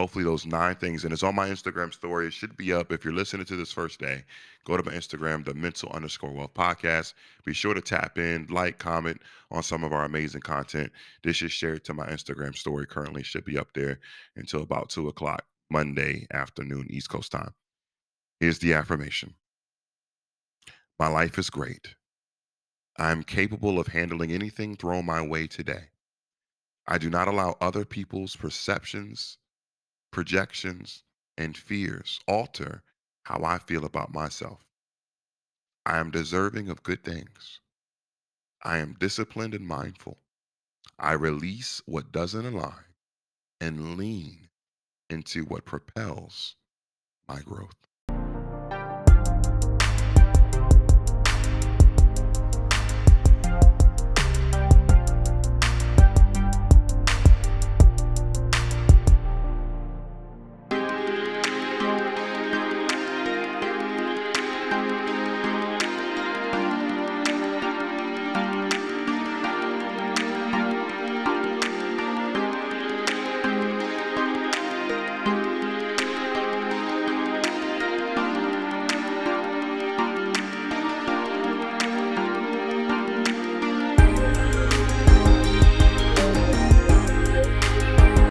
Hopefully, those nine things, and it's on my Instagram story. It should be up if you're listening to this first day. Go to my Instagram, the mental underscore wealth podcast. Be sure to tap in, like, comment on some of our amazing content. This is shared to my Instagram story. Currently, should be up there until about two o'clock Monday afternoon, East Coast time. Here's the affirmation My life is great. I'm capable of handling anything thrown my way today. I do not allow other people's perceptions, projections, and fears alter how I feel about myself. I am deserving of good things. I am disciplined and mindful. I release what doesn't align and lean into what propels my growth.